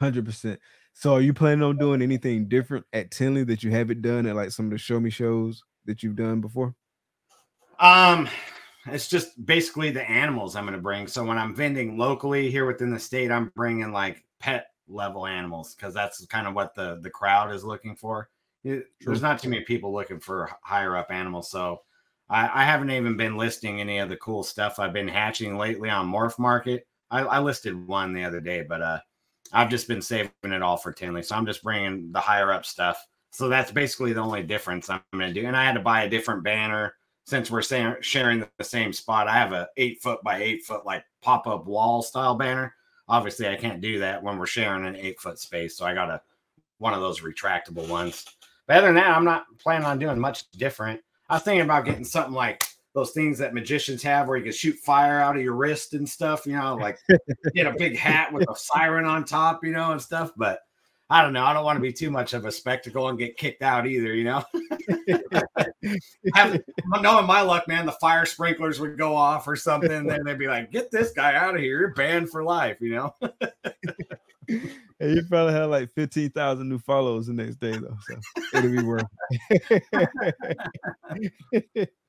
Hundred percent. So are you planning on doing anything different at Tinley that you haven't done at like some of the show me shows that you've done before? Um, it's just basically the animals I'm going to bring. So when I'm vending locally here within the state, I'm bringing like pet level animals because that's kind of what the the crowd is looking for. It- there's not too many people looking for higher up animals, so I, I haven't even been listing any of the cool stuff I've been hatching lately on MorphMarket. I, I listed one the other day, but uh, I've just been saving it all for Tinley, so I'm just bringing the higher up stuff. So that's basically the only difference I'm going to do. And I had to buy a different banner since we're sharing the same spot. I have a eight foot by eight foot like pop up wall style banner. Obviously, I can't do that when we're sharing an eight foot space, so I got a one of those retractable ones. But other than that, I'm not planning on doing much different. I was thinking about getting something like those things that magicians have where you can shoot fire out of your wrist and stuff, you know, like get a big hat with a siren on top, you know, and stuff. But I don't know. I don't want to be too much of a spectacle and get kicked out either, you know. Knowing my luck, man, the fire sprinklers would go off or something, and then they'd be like, "Get this guy out of here! You're banned for life," you know. And you probably have like 15,000 new followers the next day though. So it'll be worth it.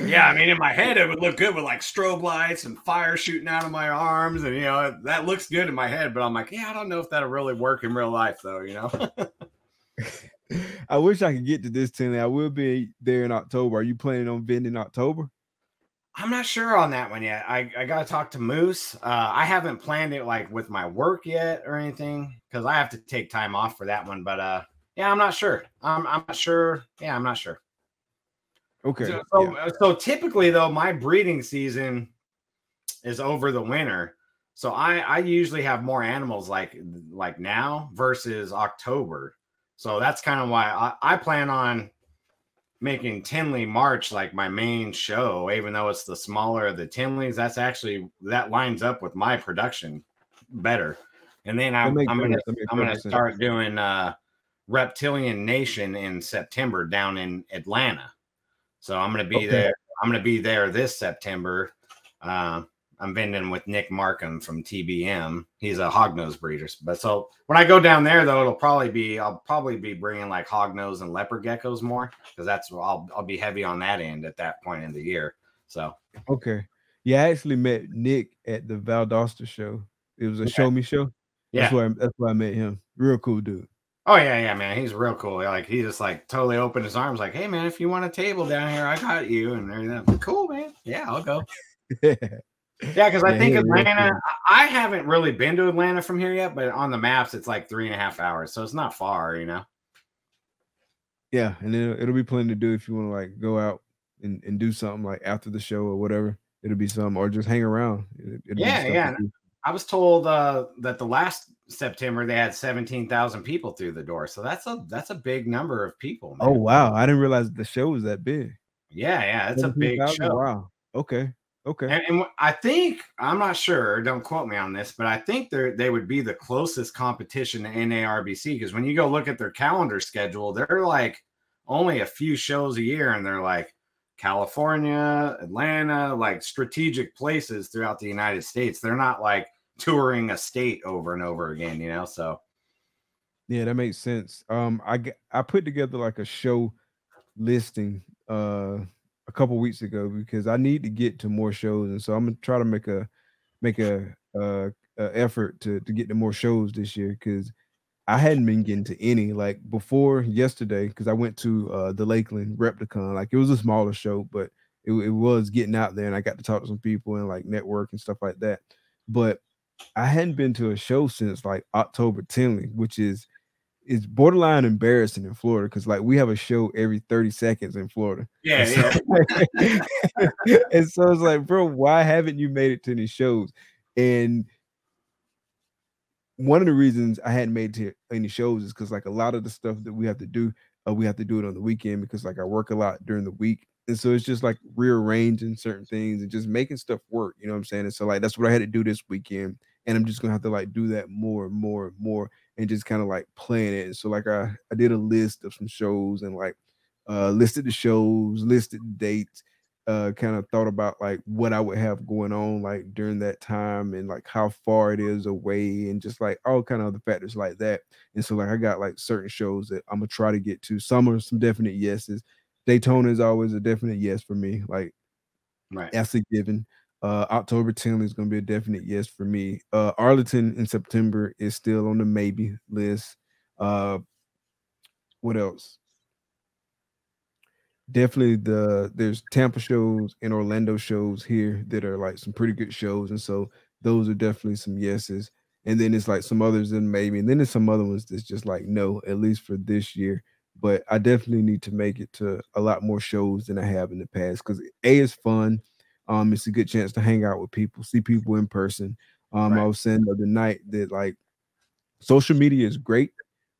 Yeah, I mean, in my head, it would look good with like strobe lights and fire shooting out of my arms, and you know that looks good in my head. But I'm like, yeah, I don't know if that'll really work in real life, though. You know. I wish I could get to this Tinley. I will be there in October. Are you planning on vending in October? I'm not sure on that one yet. I, I got to talk to Moose. Uh, I haven't planned it like with my work yet or anything because I have to take time off for that one. But uh, yeah, I'm not sure. I'm, I'm not sure. Yeah, I'm not sure. Okay. So, yeah. so, so typically though, my breeding season is over the winter. So I, I usually have more animals like like now versus October. So that's kind of why I, I plan on making Tinley March like my main show, even though it's the smaller of the Tinleys. That's actually that lines up with my production better. And then I'm, I'm gonna sense. That makes I'm gonna start doing uh Reptilian Nation in September down in Atlanta. So I'm gonna be Okay. there. I'm gonna be there this September. Uh, I'm vending with Nick Markham from TBM. He's a hognose breeder. But so when I go down there, though, it'll probably be I'll probably be bringing like hognose and leopard geckos more because that's I'll I'll be heavy on that end at that point in the year. So Okay. Yeah, I actually met Nick at the Valdosta show. It was a Okay. show me show. Yeah. That's why that's why I met him. Real cool dude. Oh yeah, yeah, man. He's real cool. Like he just like totally opened his arms, like, "Hey, man, if you want a table down here, I got you." And everything. Like, cool, man. Yeah, I'll go. yeah, because I Yeah, think Atlanta. cool. I haven't really been to Atlanta from here yet, but on the maps, it's like three and a half hours, so it's not far, you know. Yeah, and it'll, it'll be plenty to do if you want to like go out and, and do something like after the show or whatever. It'll be some or just hang around. It- Yeah, yeah. I was told uh, that the last September they had seventeen thousand people through the door, so that's a that's a big number of people. Oh wow, I didn't realize the show was that big. yeah, yeah, it's a big show. Wow. Okay. Okay. And, and I think I'm not sure. Don't quote me on this, but I think they they would be the closest competition to NARBC because when you go look at their calendar schedule, they're like only a few shows a year, and they're like California, Atlanta, like strategic places throughout the United States. They're not like touring a state over and over again, you know. So Yeah, that makes sense. Um, I I put together like a show listing uh a couple weeks ago because I need to get to more shows, and so I'm gonna try to make a make a uh a effort to to get to more shows this year because I hadn't been getting to any like before yesterday because I went to uh the Lakeland Repticon. Like it was a smaller show, but it, it was getting out there, and I got to talk to some people and like network and stuff like that. But I hadn't been to a show since like October 10th, which is it's borderline embarrassing in Florida because like we have a show every 30 seconds in Florida. yeah, And yeah. so, and so it's like, bro, why haven't you made it to any shows? And one of the reasons I hadn't made it to any shows is because like a lot of the stuff that we have to do, uh, we have to do it on the weekend because like I work a lot during the week. And so it's just like rearranging certain things and just making stuff work. You know what I'm saying? And so like that's what I had to do this weekend. And I'm just gonna have to like do that more and more and more and just kind of like plan it. And so like I, I did a list of some shows and like uh listed the shows, listed dates, uh kind of thought about like what I would have going on like during that time and like how far it is away and just like all kind of other factors like that. And so like I got like certain shows that I'm gonna try to get to. Some are some definite yeses. Daytona is always a definite yes for me. Like right. that's a given. Uh, October 10th is going to be a definite yes for me. Uh, Arlington in September is still on the maybe list. Uh, what else? Definitely the there's Tampa shows and Orlando shows here that are like some pretty good shows, and so those are definitely some yeses. And then it's like some others and maybe, and then there's some other ones that's just like no, at least for this year. But I definitely need to make it to a lot more shows than I have in the past because a is fun. Um, it's a good chance to hang out with people, see people in person. Um, I was saying the other night that like social media is great,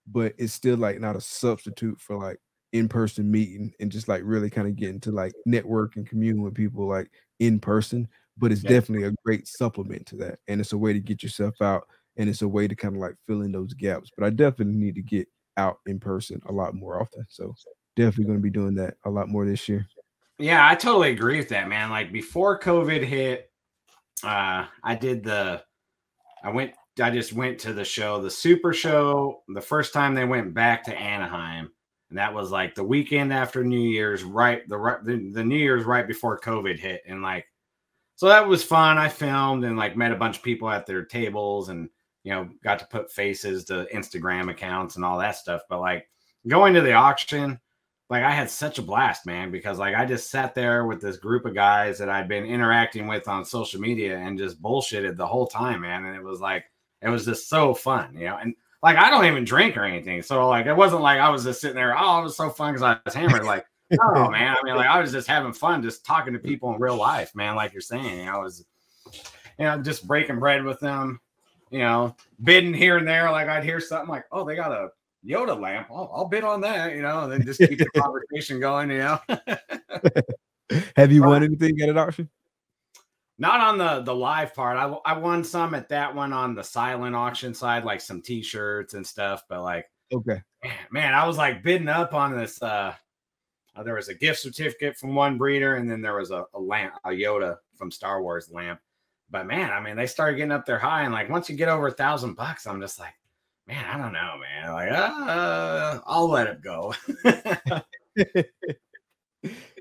but it's still like not a substitute for like in-person meeting and just like really kind of getting to like network and commune with people like in person. But it's Yeah. definitely a great supplement to that. And it's a way to get yourself out and it's a way to kind of like fill in those gaps. But I definitely need to get out in person a lot more often. So definitely going to be doing that a lot more this year. Yeah, I totally agree with that, man. Like before COVID hit, uh, I did the, I went, I just went to the show, the Super Show, the first time they went back to Anaheim, and that was like the weekend after New Year's, right? The right, the, the New Year's right before COVID hit, and like, so that was fun. I filmed and like met a bunch of people at their tables, and you know, got to put faces to Instagram accounts and all that stuff. But like going to the auction like I had such a blast, man, because like I just sat there with this group of guys that I'd been interacting with on social media and just bullshitted the whole time, man. And it was like it was just so fun, you know. And like I don't even drink or anything, so like it wasn't like I was just sitting there. Oh, it was so fun because I was hammered. Like, oh man, I mean, like I was just having fun, just talking to people in real life, man. Like you're saying, I was, you know, just breaking bread with them, you know, bidding here and there. Like I'd hear something like, oh, they got a Yoda lamp. I'll, I'll bid on that, you know, and then just keep the conversation going, you know. Have you won anything at an auction? Not on the the live part. I, I won some at that one on the silent auction side, like some t-shirts and stuff. But like, Okay. man, I was like bidding up on this. uh uh, There was a gift certificate from one breeder, and then there was a, a lamp, a Yoda from Star Wars lamp. But man, I mean, they started getting up there high, and like once you get over a thousand bucks, I'm just like, man, I don't know, man. Like, uh, I'll let it go.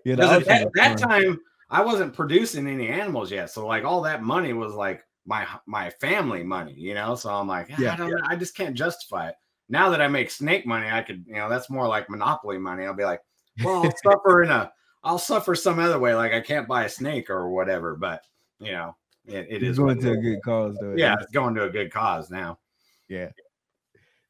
Yeah, Because at that, that time I wasn't producing any animals yet. So like all that money was like my my family money, you know. So I'm like, Yeah. I don't know, I just can't justify it. Now that I make snake money, I could, you know, that's more like monopoly money. I'll be like, well, I'll suffer in a, I'll suffer some other way, like I can't buy a snake or whatever. But you know, it, it It's going to a good cause though. Yeah, it's going to a good cause now. Yeah.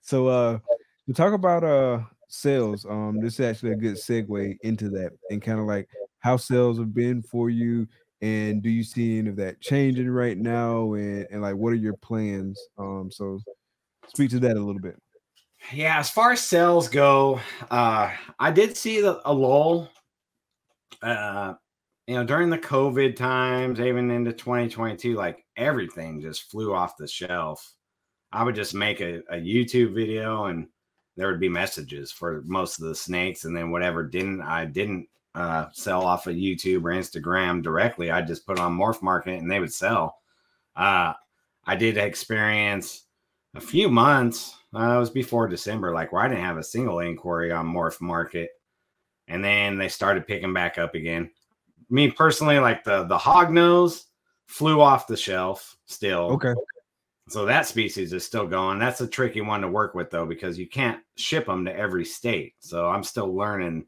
So uh we talk about uh sales. Um this is actually a good segue into that and kind of like how sales have been for you and do you see any of that changing right now and, and like what are your plans? Um so speak to that a little bit. Yeah, as far as sales go, uh, I did see the, a lull. Uh, you know, during the COVID times, even into 2022, like everything just flew off the shelf. I would just make a, a YouTube video and there would be messages for most of the snakes. And then whatever didn't, I didn't uh, sell off of YouTube or Instagram directly. I just put on MorphMarket and they would sell. Uh, I did experience a few months. Uh, it was before December, like where I didn't have a single inquiry on MorphMarket, and then they started picking back up again. Me personally, like the the hog nose flew off the shelf still. Okay. So that species is still going. That's a tricky one to work with though because you can't ship them to every state. So I'm still learning.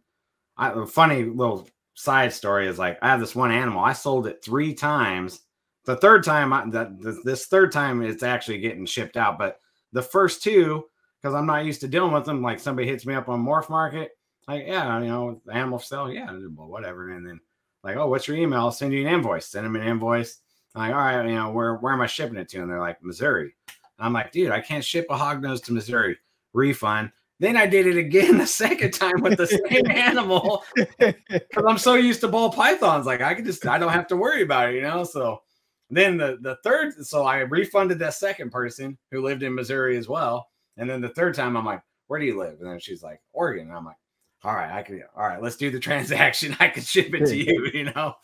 I, a funny little side story is like I have this one animal. I sold it three times. The third time, I, that th- this third time, it's actually getting shipped out. But the first two, because I'm not used to dealing with them, like somebody hits me up on MorphMarket, like yeah, you know, animal sale, yeah, whatever. And then like, oh, what's your email? I'll send you an invoice. Send them an invoice. I'm like, all right, you know, where where am I shipping it to? And they're like, Missouri. I'm like, dude, I can't ship a hog nose to Missouri. Refund. Then I did it again the second time with the same animal because I'm so used to ball pythons. Like I can just I don't have to worry about it, you know. So then the the third, so I refunded that second person who lived in Missouri as well. And then the third time, I'm like, where do you live? And then she's like, Oregon. And I'm like, all right, I can. All right, let's do the transaction. I can ship it to you. You know.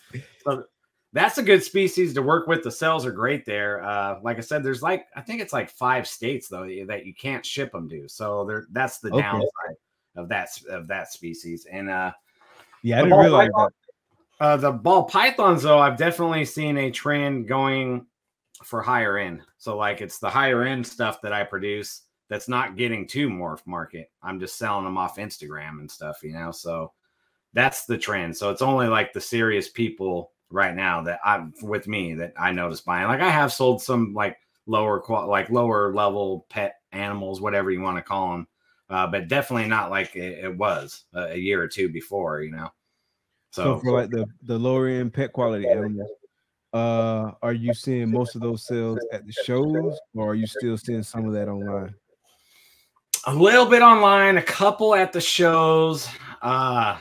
So that's a good species to work with. The cells are great there. Uh, like I said, there's like I think it's like five states though that you can't ship them to. So there, that's the Okay. downside of that of that species. And uh, Yeah, I didn't realize that. uh, the ball pythons, though, I've definitely seen a trend going for higher end. So, like, it's the higher end stuff that I produce that's not getting to MorphMarket. I'm just selling them off Instagram and stuff, you know. So that's the trend. So it's only like the serious people right now that I'm with me that I notice buying. Like, I have sold some like lower qual, like lower level pet animals, whatever you want to call them, uh, but definitely not like it, it was a, a year or two before, you know. So So, for like the the lower end pet quality animals, uh, are you seeing most of those sales at the shows, or are you still seeing some of that online? a little bit online, a couple at the shows. Uh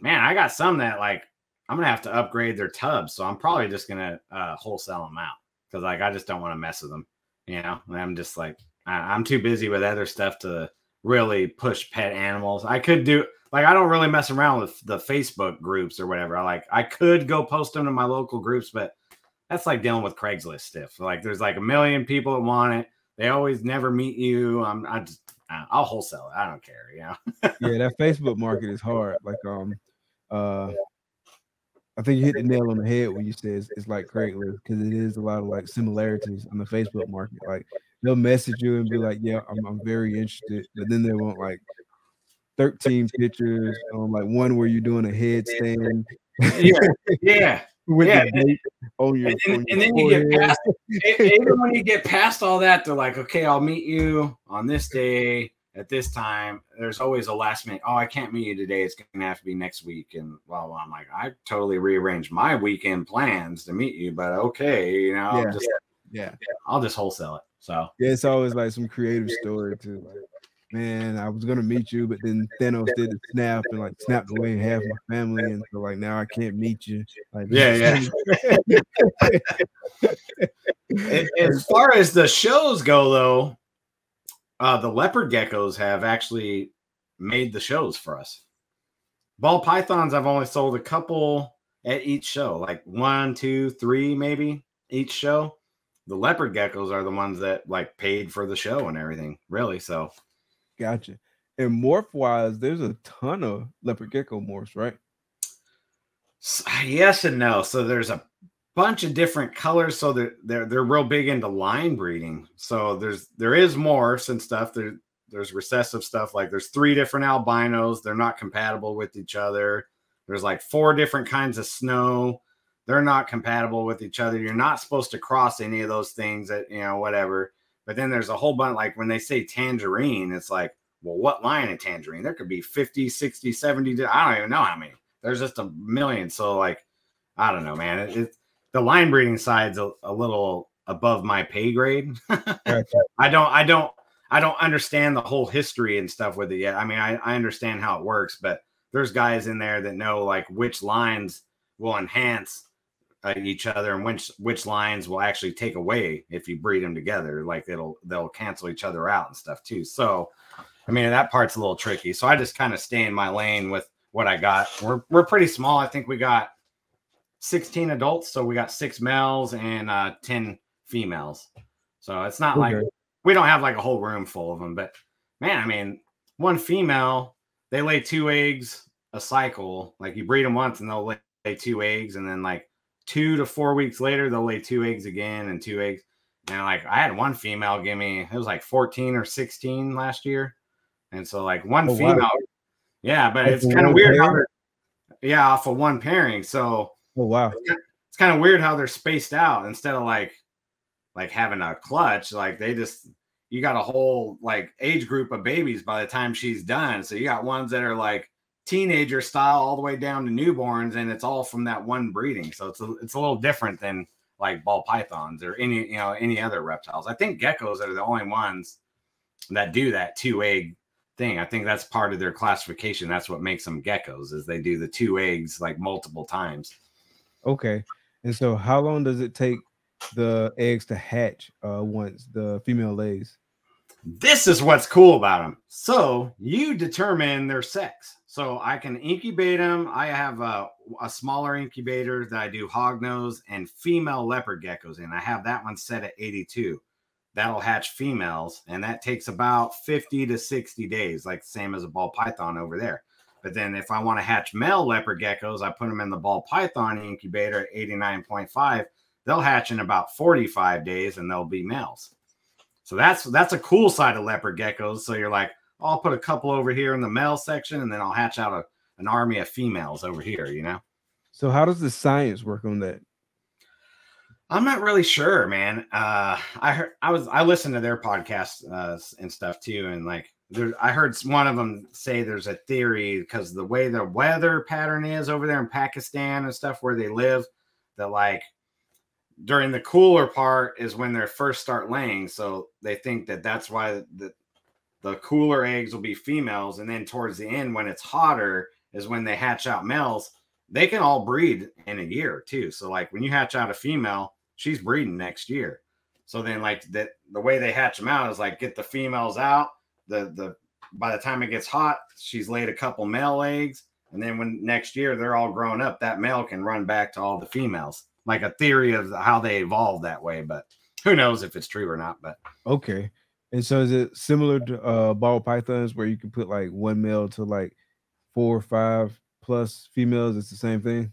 man, I got some that like I'm gonna have to upgrade their tubs, so I'm probably just gonna uh wholesale them out because like I just don't want to mess with them. You know, And I'm just like I, I'm too busy with other stuff to really push pet animals. I could do like I don't really mess around with the Facebook groups or whatever. I like I could go post them to my local groups, but that's like dealing with Craigslist stuff. Like there's like a million people that want it. They always never meet you. I'm I just I'll wholesale it. I don't care. You know. yeah, that Facebook market is hard. Like um uh I think you hit the nail on the head when you said it's, it's like Craigslist because it is a lot of like similarities on the Facebook market. Like they'll message you and be like, "Yeah, I'm, I'm very interested," but then they want like 13 pictures, um, like one where you're doing a headstand Yeah. Yeah. with Yeah, the on your, And, then- on and then you get past even when you get past all that, they're like, okay, I'll meet you on this day at this time. There's always a last minute. Oh, I can't meet you today. It's gonna have to be next week. And blah blah. I'm like, I totally rearranged my weekend plans to meet you, but okay, you know, I'll Yeah. just yeah. I'll just wholesale it. So Yeah, it's always like some creative story too. Like, man, I was gonna meet you, but then Thanos did the snap and like snapped away half my family, and so like now I can't meet you. Like, Yeah, A- as far as the shows go, though, uh, the leopard geckos have actually made the shows for us. Ball pythons, I've only sold a couple at each show, like one, two, three, maybe each show. The leopard geckos are the ones that like paid for the show and everything, really. So Gotcha. And morph wise, there's a ton of leopard gecko morphs, right? Yes and no. So there's a bunch of different colors, so they're they're they're real big into line breeding. So there's there is Morse and stuff. There there's recessive stuff. Like there's three different albinos. They're not compatible with each other. There's like four different kinds of snow. They're not compatible with each other. You're not supposed to cross any of those things that you know whatever. But then there's a whole bunch like when they say tangerine, it's like, well, what line of tangerine? There could be 50, 60, 70. I don't even know how many. There's just a million. So like, I don't know, man. It, it the line breeding side's a, a little above my pay grade. I don't, I don't, I don't understand the whole history and stuff with it yet. I mean, I, I understand how it works, but there's guys in there that know like which lines will enhance uh, each other and which which lines will actually take away if you breed them together. Like it'll they'll cancel each other out and stuff too. So, I mean, that part's a little tricky. So I just kind of stay in my lane with what I got. We're we're pretty small. I think we got 16 adults, so we got six males and uh, 10 females. So it's not like we don't have like a whole room full of them, but man, I mean, one female, they lay two eggs a cycle. Like you breed them once and they'll lay, lay two eggs, and then like two to four weeks later, they'll lay two eggs again and two eggs. And like I had one female give me it was like 14 or 16 last year. And so like one Oh, wow. female, yeah, but Off it's kind of weird how yeah, off of one pairing. So Oh wow. it's kind of weird how they're spaced out instead of like like having a clutch like they just you got a whole like age group of babies by the time she's done. So you got ones that are like teenager style all the way down to newborns and it's all from that one breeding. So it's a, it's a little different than like ball pythons or any you know any other reptiles. I think geckos are the only ones that do that two egg thing. I think that's part of their classification. That's what makes them geckos is they do the two eggs like multiple times Okay. And so how long does it take the eggs to hatch uh once the female lays? This is what's cool about them. So you determine their sex. So I can incubate them. I have a, a smaller incubator that I do hognose and female leopard geckos in. I have that one set at 82. That'll hatch females, and that takes about 50 to 60 days, like same as a ball python over there. But then if I want to hatch male leopard geckos, I put them in the ball python incubator at 89.5. They'll hatch in about 45 days and they'll be males. So that's that's a cool side of leopard geckos. So you're like, oh, I'll put a couple over here in the male section, and then I'll hatch out a, an army of females over here. You know, So how does the science work on that? I'm not really sure, man. Uh, I heard I was I listened to their podcast uh, and stuff too, and like there, I heard one of them say there's a theory because the way the weather pattern is over there in Pakistan and stuff where they live, that like during the cooler part is when they first start laying. So they think that that's why the the cooler eggs will be females, and then towards the end when it's hotter is when they hatch out males. They can all breed in a year too. So like when you hatch out a female, she's breeding next year. So then like that the way they hatch them out is like get the females out. The the by the time it gets hot, she's laid a couple male eggs, and then when next year they're all grown up, that male can run back to all the females. Like a theory of how they evolved that way, but who knows if it's true or not. But Okay. And so is it similar to uh ball pythons where you can put like one male to like four or five plus females? It's the same thing.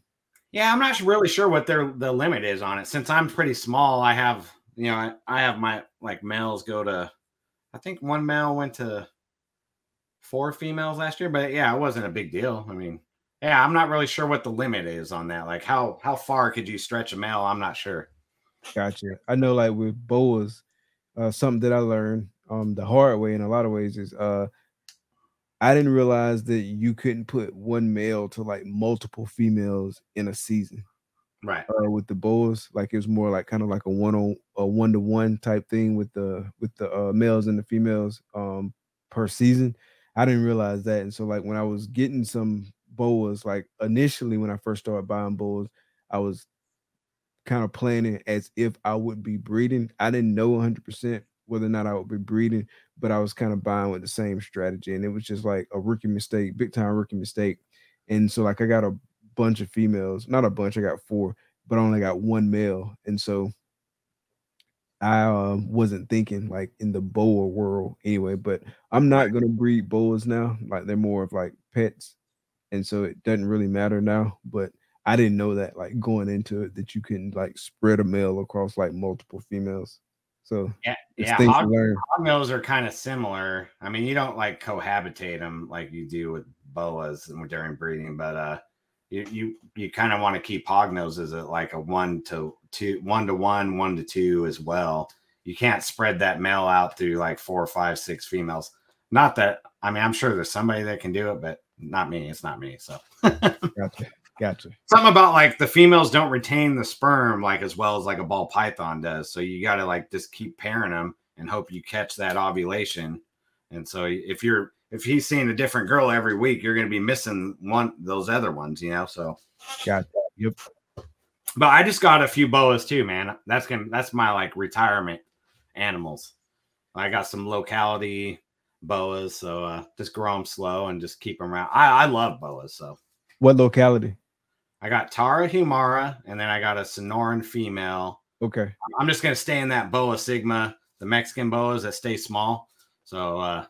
Yeah, I'm not really sure what their the limit is on it. Since I'm pretty small, I have you know I, I have my like males go to, I think one male went to four females last year, but yeah, it wasn't a big deal. I mean, yeah, I'm not really sure what the limit is on that. Like how how far could you stretch a male? I'm not sure. Gotcha. I know like with boas, uh something that I learned um the hard way in a lot of ways is uh I didn't realize that you couldn't put one male to like multiple females in a season. Right. uh, with the Bulls. Like it was more like kind of like a one on a one to one type thing with the with the uh, males and the females um per season. I didn't realize that, and so like when I was getting some boas, like initially when I first started buying boas, I was kind of planning as if I would be breeding. I didn't know 100 percent whether or not I would be breeding, but I was kind of buying with the same strategy, and it was just like a rookie mistake, big time rookie mistake. And so like I got a bunch of females, not a bunch, I got four, but I only got one male. And so I um, wasn't thinking like in the boa world anyway, but I'm not gonna breed boas now. Like they're more of like pets. And so it doesn't really matter now. But I didn't know that like going into it that you can like spread a male across like multiple females. So Yeah, yeah. Hog, learn. hognose are kind of similar. I mean, you don't like cohabitate them like you do with boas and during breeding, but uh, you you you kind of want to keep hognoses at like a one to two, one to one, one to two as well. You can't spread that male out through like four, five, six females. Not that I mean, I'm sure there's somebody that can do it, but not me. It's not me. So Gotcha. Gotcha. something about like the females don't retain the sperm like as well as like a ball python does. So you got to like just keep pairing them and hope you catch that ovulation. And so if you're if he's seeing a different girl every week, you're going to be missing one those other ones, you know. So, Gotcha. Yep. but I just got a few boas too, man. That's gonna that's my like retirement animals. I got some locality boas, so uh, just grow them slow and just keep them around. I I love boas, so. What locality? I got Tarahumara, and then I got a Sonoran female. Okay. I'm just gonna stay in that boa sigma, the Mexican boas that stay small. So uh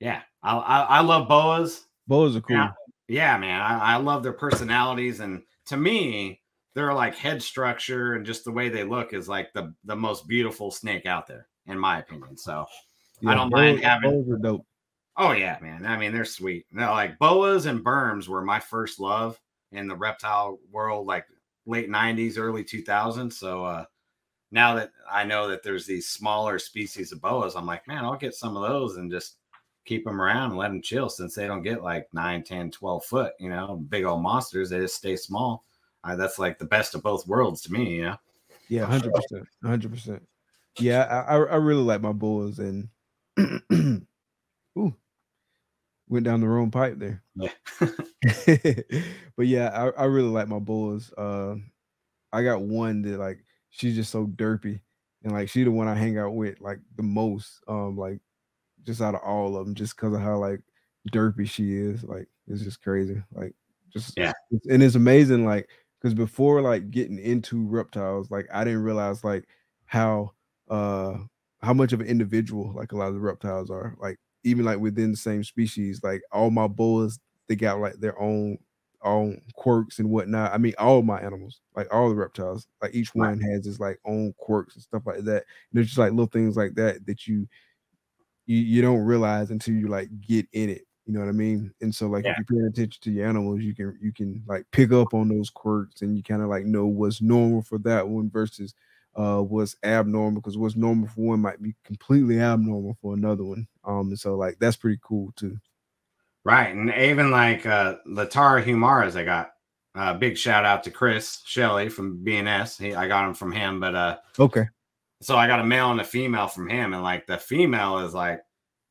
yeah, I I, I love boas. Boas are cool. Yeah, yeah, man. I, I love their personalities, and to me, they're like head structure and just the way they look is like the the most beautiful snake out there, in my opinion. So I don't mind having- boas are dope. Oh yeah, man. I mean, they're sweet. No, like boas and Burms were my first love in the reptile world, like late '90s, early 2000s. So uh, now that I know that there's these smaller species of boas, I'm like, man, I'll get some of those and just keep them around and let them chill since they don't get like 9, 10, 12 foot, you know, big old monsters. They just stay small. Uh, that's like the best of both worlds to me, you know. Yeah, hundred percent, hundred percent. Yeah, I, I I really like my bulls and ooh, went down the wrong pipe there. Yeah. but yeah, I, I really like my bulls Uh, I got one that like she's just so derpy, and like she the one I hang out with like the most. Um, like just out of all of them, just because of how like derpy she is. Like it's just crazy. Like just Yeah. and it's amazing. Like because before like getting into reptiles, like I didn't realize like how uh how much of an individual like a lot of the reptiles are. Like even like within the same species, like all my boas, they got like their own own quirks and whatnot. I mean, all my animals, like all the reptiles, like each one has its like own quirks and stuff like that. And there's just like little things like that that you you you don't realize until you like get in it. You know what I mean? And so like Yeah. if you're paying attention to your animals, you can you can like pick up on those quirks and you kind of like know what's normal for that one versus uh what's abnormal because what's normal for one might be completely abnormal for another one. Um and so like that's pretty cool too. Right. And even like uh the Tarahumaras I got. Uh big shout out to Chris Shelley from BNS. He I got him from him, but uh Okay. So I got a male and a female from him, and like the female is like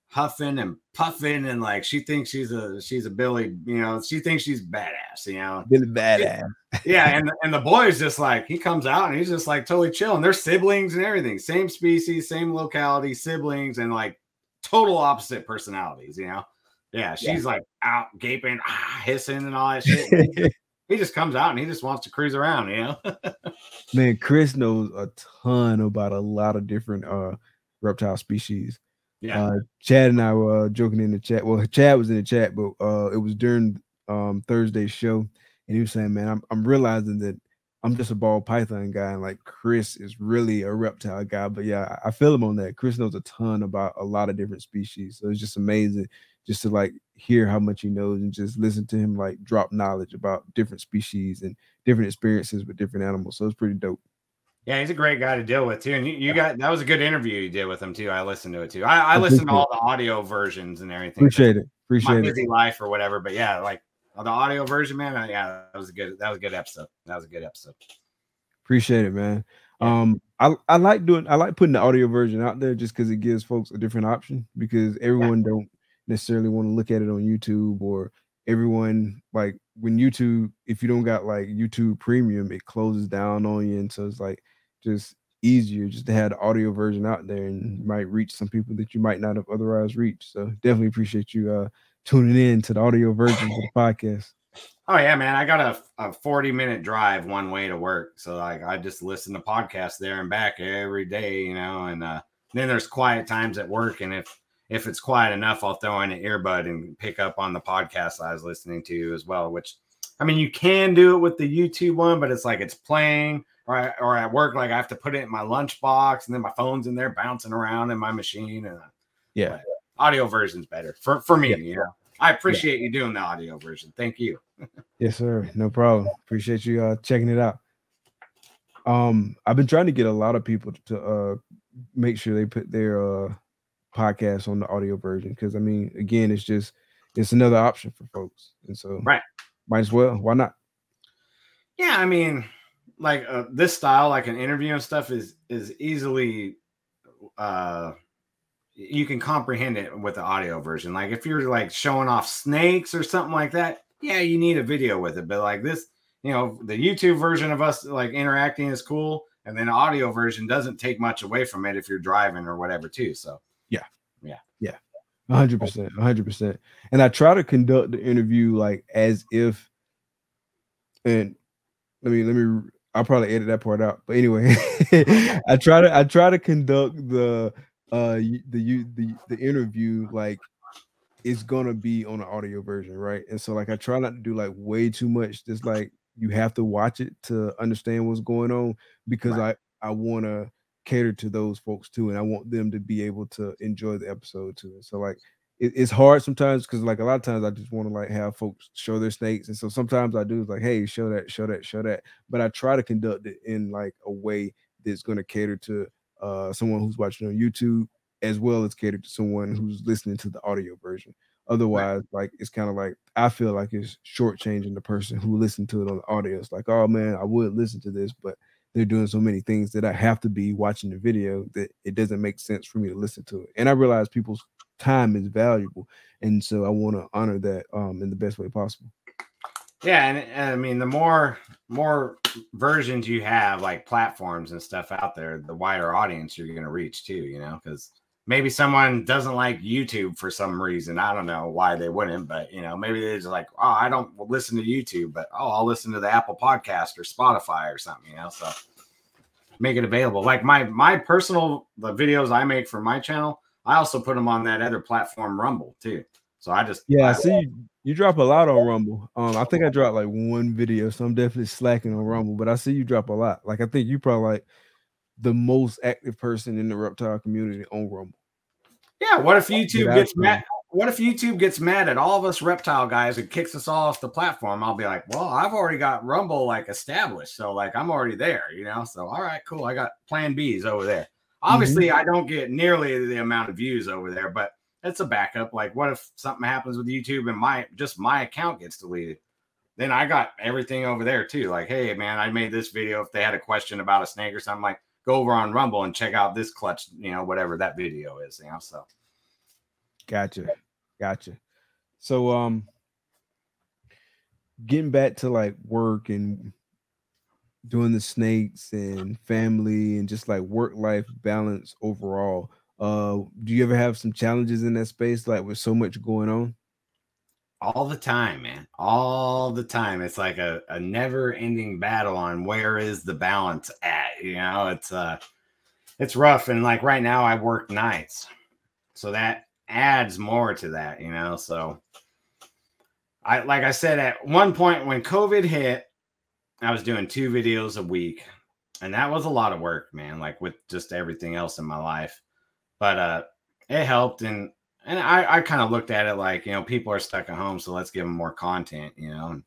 huffing and puffing, and like she thinks she's a she's a Billy, you know, she thinks she's badass, you know. Really badass. Yeah, and and the boy is just like he comes out and he's just like totally chilling. They're siblings and everything, same species, same locality, siblings, and like total opposite personalities, you know. Yeah, she's like out gaping, ah, hissing, and all that shit. He just comes out and he just wants to cruise around, you know. Man, Chris knows a ton about a lot of different uh reptile species. Yeah. Uh Chad and I were uh, joking in the chat. Well, Chad was in the chat, but uh it was during um Thursday's show, and he was saying, Man, I'm I'm realizing that I'm just a ball python guy, and like Chris is really a reptile guy. But yeah, I I feel him on that. Chris knows a ton about a lot of different species. So it's just amazing just to like hear how much he knows and just listen to him like drop knowledge about different species and different experiences with different animals. So it's pretty dope. Yeah, he's a great guy to deal with too. And you, you got that was a good interview you did with him too. I listened to it too. I, I listened to all the audio versions and everything. Appreciate it. Appreciate it. busy life or whatever. But yeah, like the audio version, man. Yeah, that was a good. That was a good episode. That was a good episode. Appreciate it, man. Yeah. Um, I, I like doing I like putting the audio version out there just because it gives folks a different option because everyone don't necessarily want to look at it on YouTube or everyone like when YouTube if you don't got like YouTube premium it closes down on you and so it's like just easier just to have the audio version out there and might reach some people that you might not have otherwise reached. So definitely appreciate you uh tuning in to the audio version of the podcast. Oh yeah, man. I got a, a 40 minute drive one way to work. So like I just listen to podcasts there and back every day, you know, and uh then there's quiet times at work. And if if it's quiet enough, I'll throw in an earbud and pick up on the podcast I was listening to as well, which I mean, you can do it with the YouTube one, but it's like it's playing, or I, or at work, like I have to put it in my lunchbox, and then my phone's in there bouncing around in my machine, and Yeah. audio version's better for for me. Yeah. You know, I appreciate you doing the audio version. Thank you. Yes, sir. No problem. Appreciate you uh checking it out. Um, I've been trying to get a lot of people to uh make sure they put their uh podcast on the audio version because I mean, again, it's just it's another option for folks, and so Right. might as well. Why not? Yeah, I mean, like uh, this style, like an interview and stuff, is is easily uh you can comprehend it with the audio version. Like if you're like showing off snakes or something like that, yeah, you need a video with it. But like this, you know, the YouTube version of us like interacting is cool, and then the audio version doesn't take much away from it if you're driving or whatever too. So Hundred percent, a hundred percent. And I try to conduct the interview like as if, and let me let me. I'll probably edit that part out. But anyway, I try to I try to conduct the uh the you the the interview like it's gonna be on the audio version, right? And so like I try not to do like way too much. Just like you have to watch it to understand what's going on because I I want to cater to those folks too, and I want them to be able to enjoy the episode too. So like it, it's hard sometimes because like a lot of times I just want to like have folks show their snakes, and so sometimes I do is like, hey, show that, show that, show that. But I try to conduct it in like a way that's going to cater to uh someone who's watching on YouTube as well as cater to someone who's listening to the audio version. Otherwise, like it's kind of like I feel like it's shortchanging the person who listened to it on the audio. It's like, oh man, I would listen to this, but they're doing so many things that I have to be watching the video that it doesn't make sense for me to listen to it. And I realize people's time is valuable, and so I want to honor that um in the best way possible. yeah, and, and I mean the more more versions you have, like platforms and stuff out there, the wider audience you're gonna reach too. You know, because maybe someone doesn't like YouTube for some reason. I don't know why they wouldn't, but you know, maybe they're just like, oh, I don't listen to YouTube, but oh, I'll listen to the Apple Podcast or Spotify or something. You know, so make it available. Like my my personal the videos I make for my channel, I also put them on that other platform, Rumble too. So I just Yeah, I see you, you drop a lot on Rumble. Um, I think I dropped like one video, so I'm definitely slacking on Rumble. But I see you drop a lot. Like I think you probably like the most active person in the reptile community on Rumble. Yeah, what if YouTube Get gets mad? What if YouTube gets mad at all of us reptile guys and kicks us all off the platform? I'll be like, well, I've already got Rumble like established, so like I'm already there, you know. So all right, cool. I got Plan B's over there. Mm-hmm. Obviously, I don't get nearly the amount of views over there, but it's a backup. Like, what if something happens with YouTube and my just my account gets deleted? Then I got everything over there too. Like, hey man, I made this video. If they had a question about a snake or something, like go over on Rumble and check out this clutch, you know, whatever that video is, you know. So Gotcha. Gotcha. So um getting back to like work and doing the snakes and family and just like work life balance overall. Uh do you ever have some challenges in that space like with so much going on? All the time, man. All the time. It's like a, a never ending battle on where is the balance at. You know, it's uh it's rough. And like right now I work nights. So that adds more to that, you know. So I like I said at one point when COVID hit, I was doing two videos a week. And that was a lot of work, man, like with just everything else in my life. But uh it helped and and I, I kind of looked at it like you know people are stuck at home so let's give them more content you know and,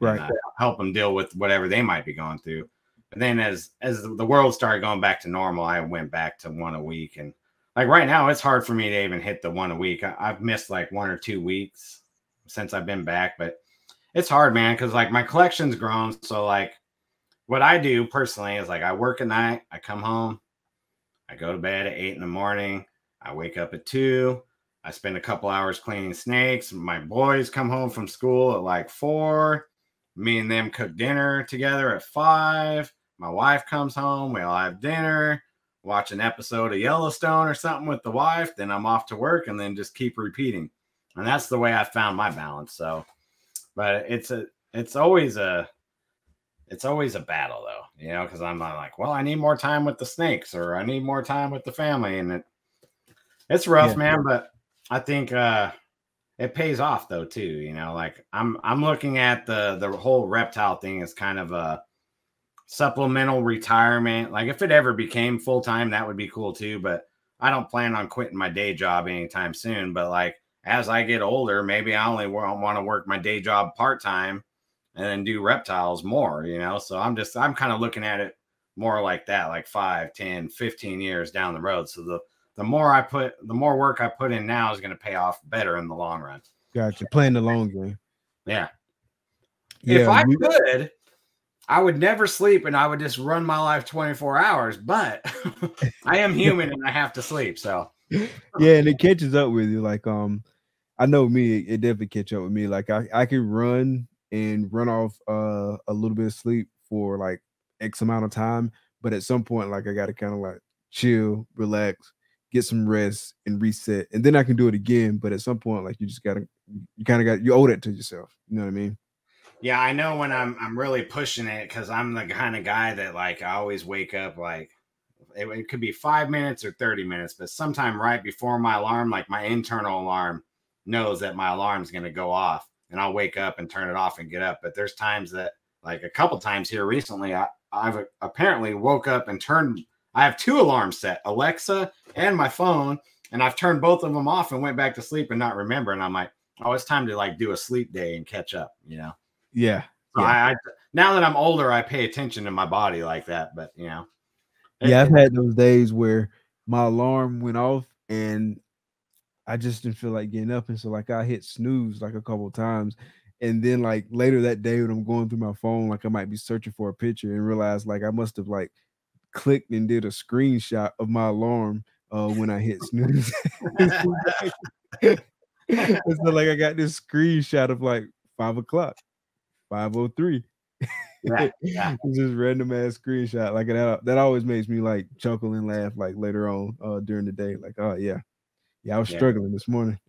Right. and, uh, help them deal with whatever they might be going through but then as as the world started going back to normal i went back to one a week and like right now it's hard for me to even hit the one a week I, i've missed like one or two weeks since i've been back but it's hard man because like my collection's grown so like what i do personally is like i work at night i come home i go to bed at eight in the morning i wake up at two I spend a couple hours cleaning snakes. My boys come home from school at like four. Me and them cook dinner together at five. My wife comes home. We all have dinner, watch an episode of Yellowstone or something with the wife. Then I'm off to work and then just keep repeating. And that's the way I found my balance. So, but it's a, it's always a, it's always a battle though, you know, because I'm not like, well, I need more time with the snakes or I need more time with the family. And it, it's rough, Yeah. man. But I think uh it pays off though too. You know, like I'm I'm looking at the the whole reptile thing as kind of a supplemental retirement. Like if it ever became full time, that would be cool too. But I don't plan on quitting my day job anytime soon. But like as I get older, maybe I only want to work my day job part time and then do reptiles more, you know? So I'm just, I'm kind of looking at it more like that, like 5, 10, 15 years down the road. So the, the more I put, the more work I put in now is going to pay off better in the long run. Gotcha. Playing the long game. Yeah. Yeah. if I we- could, I would never sleep and I would just run my life 24 hours, but I am human and I have to sleep. So, yeah, and it catches up with you. Like, um, I know me, it definitely catch up with me. Like, I I can run and run off uh a little bit of sleep for like X amount of time, but at some point, like, I got to kind of like chill, relax, get some rest, and reset, and then I can do it again. But at some point, like, you just gotta, you kind of got, you owe that to yourself. You know what I mean? yeah, I know when I'm I'm really pushing it cuz I'm the kind of guy that like I always wake up like it, it could be 5 minutes or 30 minutes, but sometime right before my alarm, like my internal alarm knows that my alarm's to go off and I'll wake up and turn it off and get up. But there's times that like a couple times here recently I I've apparently woke up and turned I have two alarms set, Alexa and my phone, and I've turned both of them off and went back to sleep and not remember and I'm like, "Oh, it's time to like do a sleep day and catch up," you know. Yeah. So Yeah. I, I now that I'm older, I pay attention to my body like that. But you know, it- Yeah, I've had those days where my alarm went off and I just didn't feel like getting up. And so like I hit snooze like a couple of times. And then like later that day when I'm going through my phone, like I might be searching for a picture and realize like I must have like clicked and did a screenshot of my alarm uh when I hit snooze. and so like I got this screenshot of like five o'clock, 503. Yeah, yeah. It's just random ass screenshot. Like that that always makes me like chuckle and laugh like later on uh during the day. Like, oh yeah. Yeah, I was Yeah. struggling this morning.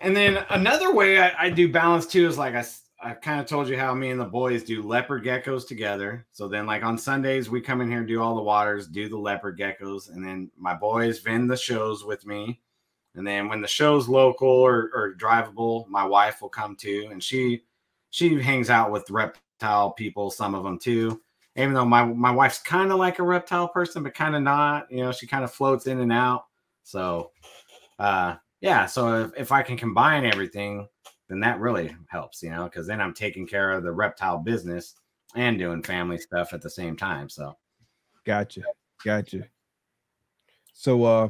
And then another way I, I do balance too is like I, s- I kind of told you how me and the boys do leopard geckos together. So then, like on Sundays, we come in here and do all the waters, do the leopard geckos, and then my boys vend the shows with me. And then when the show's local or, or drivable, my wife will come too, and she she hangs out with reptile people, some of them too. Even though my my wife's kind of like a reptile person, but kind of not. You know, she kind of floats in and out. So, uh, yeah. So if, if I can combine everything, then that really helps. You know, because then I'm taking care of the reptile business and doing family stuff at the same time. So. gotcha. Gotcha. So uh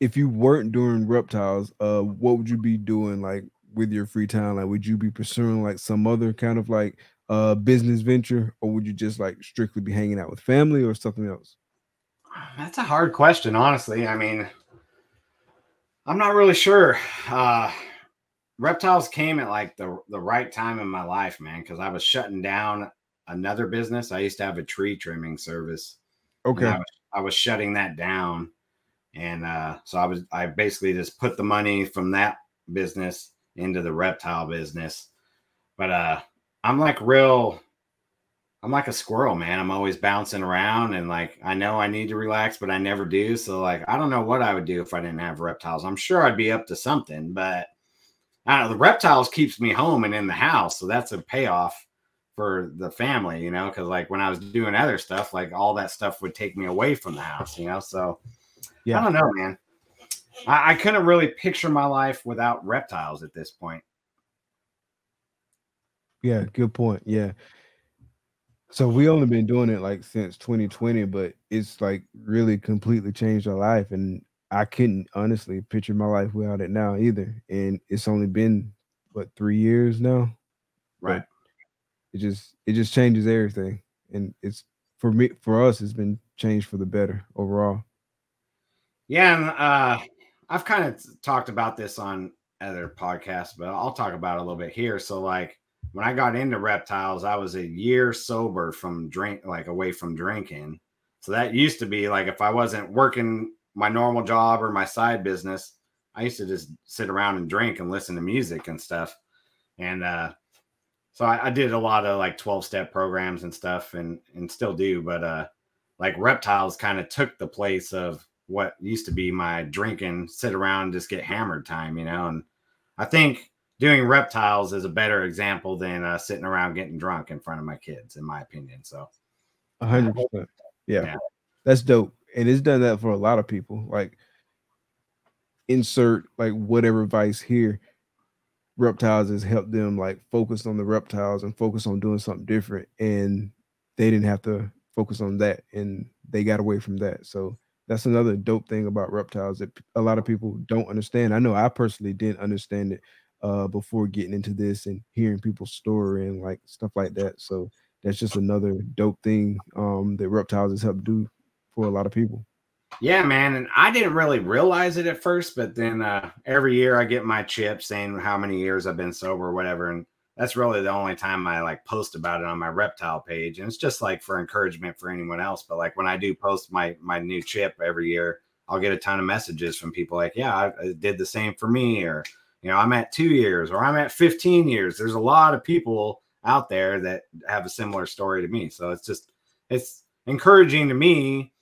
if you weren't doing reptiles, uh what would you be doing like with your free time? Like would you be pursuing like some other kind of like uh business venture or would you just like strictly be hanging out with family or something else? That's a hard question, honestly. I mean, I'm not really sure. Uh, reptiles came at like the the right time in my life, man, because I was shutting down another business. I used to have a tree trimming service. Okay. I was, I was shutting that down, and uh, so I was I basically just put the money from that business into the reptile business. But uh, I'm like real. I'm like a squirrel, man. I'm always bouncing around and like I know I need to relax, but I never do. So like I don't know what I would do if I didn't have reptiles. I'm sure I'd be up to something, but I don't know. The reptiles keeps me home and in the house, so that's a payoff for the family, you know. Because like when I was doing other stuff, like all that stuff would take me away from the house, you know. So Yeah. I don't know, man. I, I couldn't really picture my life without reptiles at this point. Yeah, good point. Yeah. So we only been doing it like since 2020, but it's like really completely changed our life. And I couldn't honestly picture my life without it now either. And it's only been what three years now. Right. It just it just changes everything. And it's for me for us, it's been changed for the better overall. Yeah, and uh, I've kind of talked about this on other podcasts, but I'll talk about it a little bit here. So, like when I got into reptiles, I was a year sober from drink, like away from drinking. So that used to be like if I wasn't working my normal job or my side business, I used to just sit around and drink and listen to music and stuff. And uh, so I, I did a lot of like 12 step programs and stuff and and still do, but uh like reptiles kind of took the place of what used to be my drinking, sit around, just get hammered time, you know. And I think doing reptiles is a better example than uh, sitting around getting drunk in front of my kids, in my opinion. So, A hundred percent. Yeah. Yeah. That's dope. And it's done that for a lot of people. Like insert like whatever vice here. Reptiles has helped them like focus on the reptiles and focus on doing something different. And they didn't have to focus on that and they got away from that. So that's another dope thing about reptiles that a lot of people don't understand. I know I personally didn't understand it uh before getting into this and hearing people's story and like stuff like that. So that's just another dope thing um that reptiles has helped do for a lot of people. yeah, man. And I didn't really realize it at first, but then uh, every year I get my chip saying how many years I've been sober or whatever. And that's really the only time I like post about it on my reptile page. And it's just like for encouragement for anyone else. But like when I do post my my new chip every year, I'll get a ton of messages from people like, yeah, I, I did the same for me, or you know, I'm at two years, or I'm at 15 years. There's a lot of people out there that have a similar story to me. So it's just it's encouraging to me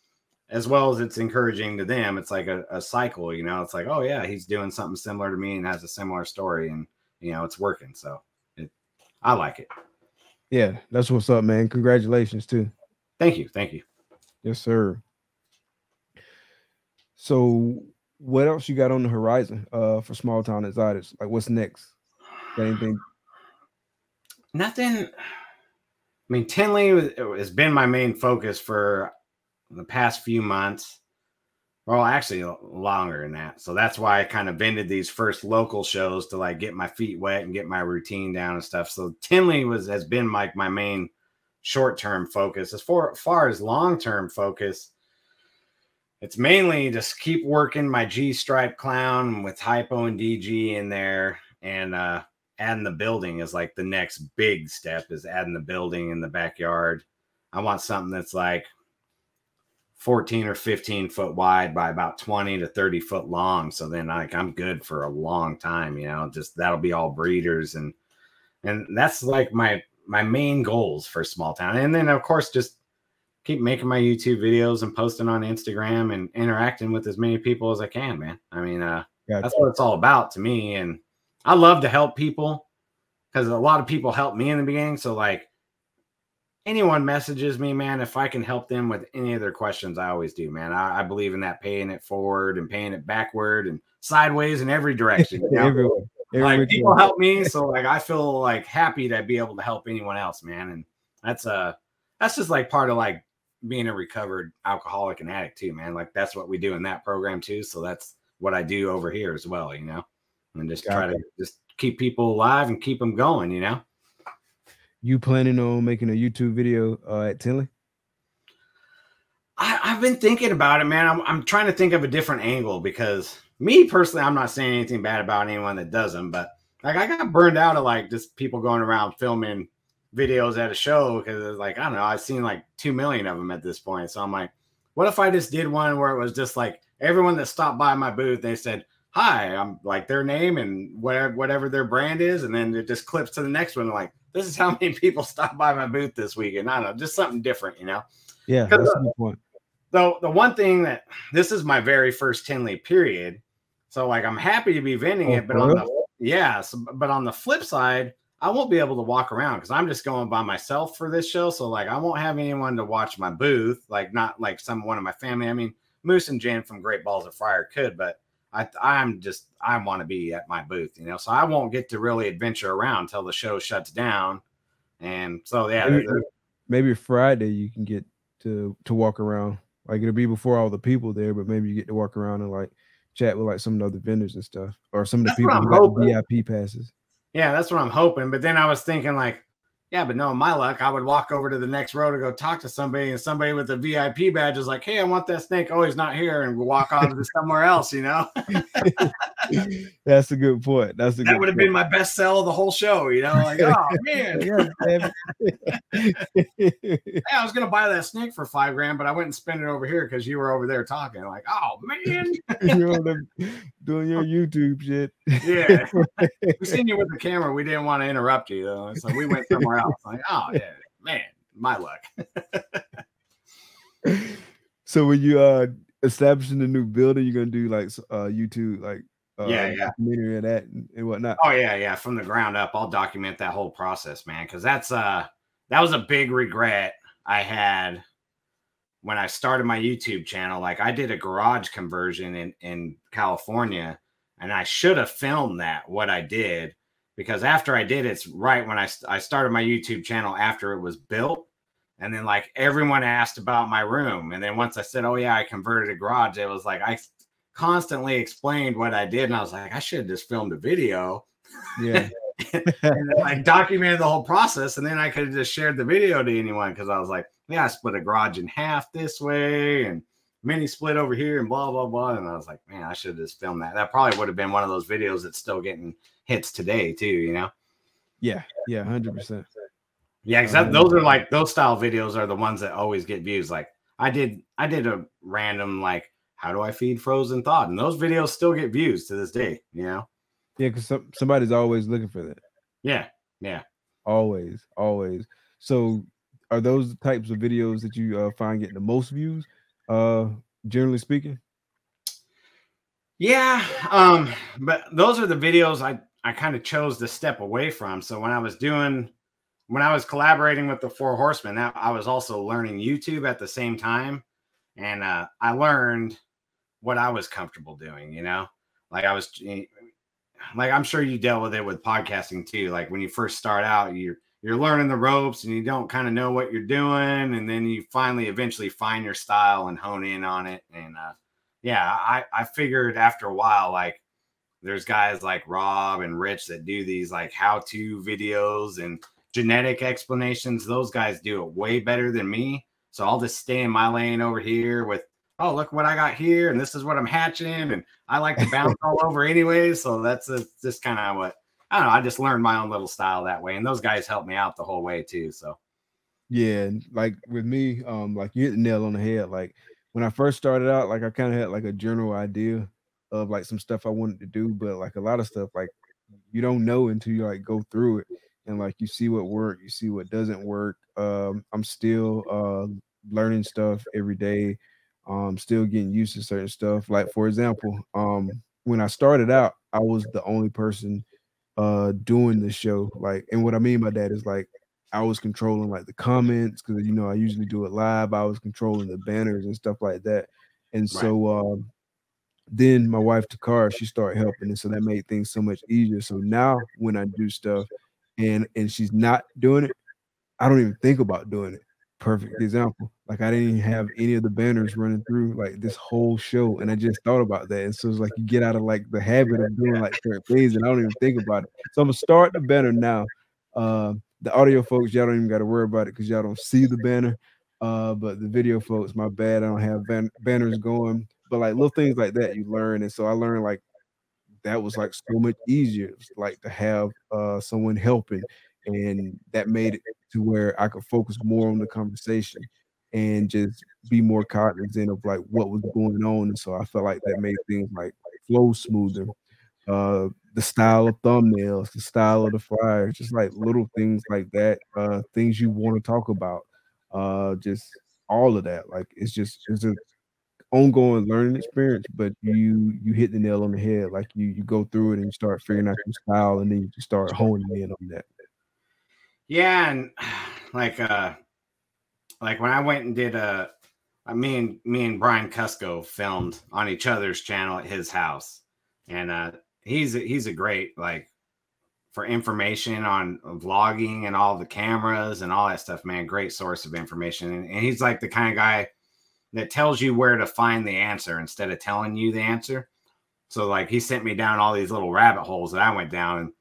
as well as it's encouraging to them. It's like a, a cycle, you know. It's like, oh yeah, he's doing something similar to me and has a similar story, and you know, it's working. So it, I like it. Yeah, that's what's up, man. Congratulations too. Thank you, thank you. Yes, sir. So what else you got on the horizon uh for Small Town Xotics? Like what's next? Got anything? Nothing. I mean, Tinley has been my main focus for the past few months. Well, actually, longer than that. So that's why I kind of vended these first local shows to like get my feet wet and get my routine down and stuff. So Tinley was has been like my main short term focus. As far, far as long term focus, it's mainly just keep working my G stripe clown with hypo and DG in there and uh adding the building is like the next big step is adding the building in the backyard. I want something that's like 14 or 15 foot wide by about 20 to 30 foot long. So then like I'm good for a long time, you know, just that'll be all breeders and and that's like my my main goals for small town. And then of course just keep making my YouTube videos and posting on Instagram and interacting with as many people as I can, man. I mean, uh Gotcha. that's what it's all about to me. And I love to help people because a lot of people helped me in the beginning. So like anyone messages me, man, if I can help them with any of their questions, I always do, man. I, I believe in that paying it forward and paying it backward and sideways in every direction. you know? Everywhere. every like people help me, so like I feel like happy to be able to help anyone else, man. And that's uh that's just like part of like being a recovered alcoholic and addict too, man. Like that's what we do in that program too. So that's what I do over here as well, you know, and just try to just keep people alive and keep them going, you know. You planning on making a YouTube video uh, at Tinley? I, I've been thinking about it, man. I'm, I'm trying to think of a different angle because me personally, I'm not saying anything bad about anyone that doesn't, but like I got burned out of like just people going around filming videos at a show because like I don't know, I've seen like two million of them at this point. So I'm like, what if I just did one where it was just like everyone that stopped by my booth, they said hi, I'm like their name and whatever whatever their brand is, and then it just clips to the next one. Like this is how many people stopped by my booth this weekend. I don't know, just something different, you know. Yeah, that's good point. Though the one thing that this is my very first Tinley period, so like I'm happy to be vending Oh, it, but on the yeah, so, but on the flip side, I won't be able to walk around because I'm just going by myself for this show. So like I won't have anyone to watch my booth, like not like some one of my family. I mean, Moose and Jen from Great Balls of Fire could, but I I'm just I want to be at my booth, you know. So I won't get to really adventure around until the show shuts down. And so yeah, Maybe, there- maybe Friday you can get to to walk around. Like it'll be before all the people there, but maybe you get to walk around and like chat with like some of the other vendors and stuff, or some of the That's people who got hoping. VIP passes. Yeah, that's what I'm hoping. But then I was thinking, like, yeah, but no, my luck, I would walk over to the next row to go talk to somebody, and somebody with a VIP badge is like, "Hey, I want that snake." Oh, he's not here, and walk on to somewhere else. You know, That's a good point. That's a that would have been my best sell of the whole show. You know, like, oh man, Yeah, hey, I was gonna buy that snake for five grand, but I went and spent it over here because you were over there talking. Like, oh man, You're the- doing your YouTube shit. yeah, we seen you with the camera. We didn't want to interrupt you though, so we went somewhere Like, oh yeah, man, my luck. so when you uh establishing a new building, you're gonna do like uh YouTube, like uh, Yeah, yeah. documentary of that and, and whatnot. Oh yeah, yeah. From the ground up, I'll document that whole process, man. Because that's uh that was a big regret I had when I started my YouTube channel. Like I did a garage conversion in in California, and I should have filmed that what I did because after I did it's right when I I started my YouTube channel after it was built. And then like everyone asked about my room. And then once I said, Oh yeah, I converted a garage, it was like I constantly explained what I did. And I was like, I should have just filmed a video Yeah, and like documented the whole process, and then I could have just shared the video to anyone because I was like, yeah, I split a garage in half this way and mini split over here and blah blah blah. And I was like, man, I should have just filmed that. That probably would have been one of those videos that's still getting hits today too, you know? yeah, yeah, hundred percent. Yeah, because Um, those are like those style videos are the ones that always get views. Like I did, I did a random like, how do I feed frozen thought, and those videos still get views to this day. You know? Yeah, because some, somebody's always looking for that. Yeah, yeah. Always, always. So, are those the types of videos that you uh, find getting the most views? Uh, generally speaking. Yeah, um, but those are the videos I I kind of chose to step away from. So when I was doing when I was collaborating with the Four Horsemen, that I was also learning YouTube at the same time, and uh, I learned what I was comfortable doing. You know, like I was like I'm sure you dealt with it with podcasting too. Like when you first start out, you're you're learning the ropes and you don't kind of know what you're doing, and then you finally eventually find your style and hone in on it. And uh, yeah, I I figured after a while, like there's guys like Rob and Rich that do these like how-to videos and genetic explanations. Those guys do it way better than me. So I'll just stay in my lane over here with, oh, look what I got here, and this is what I'm hatching, and I like to bounce all over anyway. So that's a, just kind of what I don't know. I just learned my own little style that way, and those guys helped me out the whole way too. So Yeah, and like with me, um, like you hit the nail on the head. Like when I first started out, like I kind of had like a general idea of like some stuff I wanted to do, but like a lot of stuff, like you don't know until you like go through it and like you see what work, you see what doesn't work. Um, I'm still uh learning stuff every day. Um, still getting used to certain stuff. Like for example, um, when I started out, I was the only person uh doing the show. Like, and what I mean by that is like I was controlling like the comments because you know I usually do it live. I was controlling the banners and stuff like that. And so um then my wife Takara, she started helping, and so that made things so much easier. So now when I do stuff and and she's not doing it, I don't even think about doing it. Perfect example. Like I didn't even have any of the banners running through like this whole show, and I just thought about that. And so it's like you get out of like the habit of doing like certain things, and I don't even think about it. So I'm gonna start the banner now. Uh, the audio folks, y'all don't even got to worry about it because y'all don't see the banner. Uh, but the video folks, my bad, I don't have ban- banners going. But like little things like that, you learn, and so I learned like that was like so much easier, like to have uh someone helping, and that made it to where I could focus more on the conversation and just be more cognizant of like what was going on. And so I felt like that made things like flow smoother. Uh, the style of thumbnails, the style of the flyers, just like little things like that, uh, things you want to talk about, uh, just all of that. Like it's just it's a ongoing learning experience, but you you hit the nail on the head. Like you you go through it and you start figuring out your style, and then you start honing in on that. yeah, and like uh like when I went and did uh I me and me and Brian Cusco filmed on each other's channel at his house. And uh he's a, he's a great like for information on vlogging and all the cameras and all that stuff, man. Great source of information. And, and he's like the kind of guy that tells you where to find the answer instead of telling you the answer. So like he sent me down all these little rabbit holes that I went down and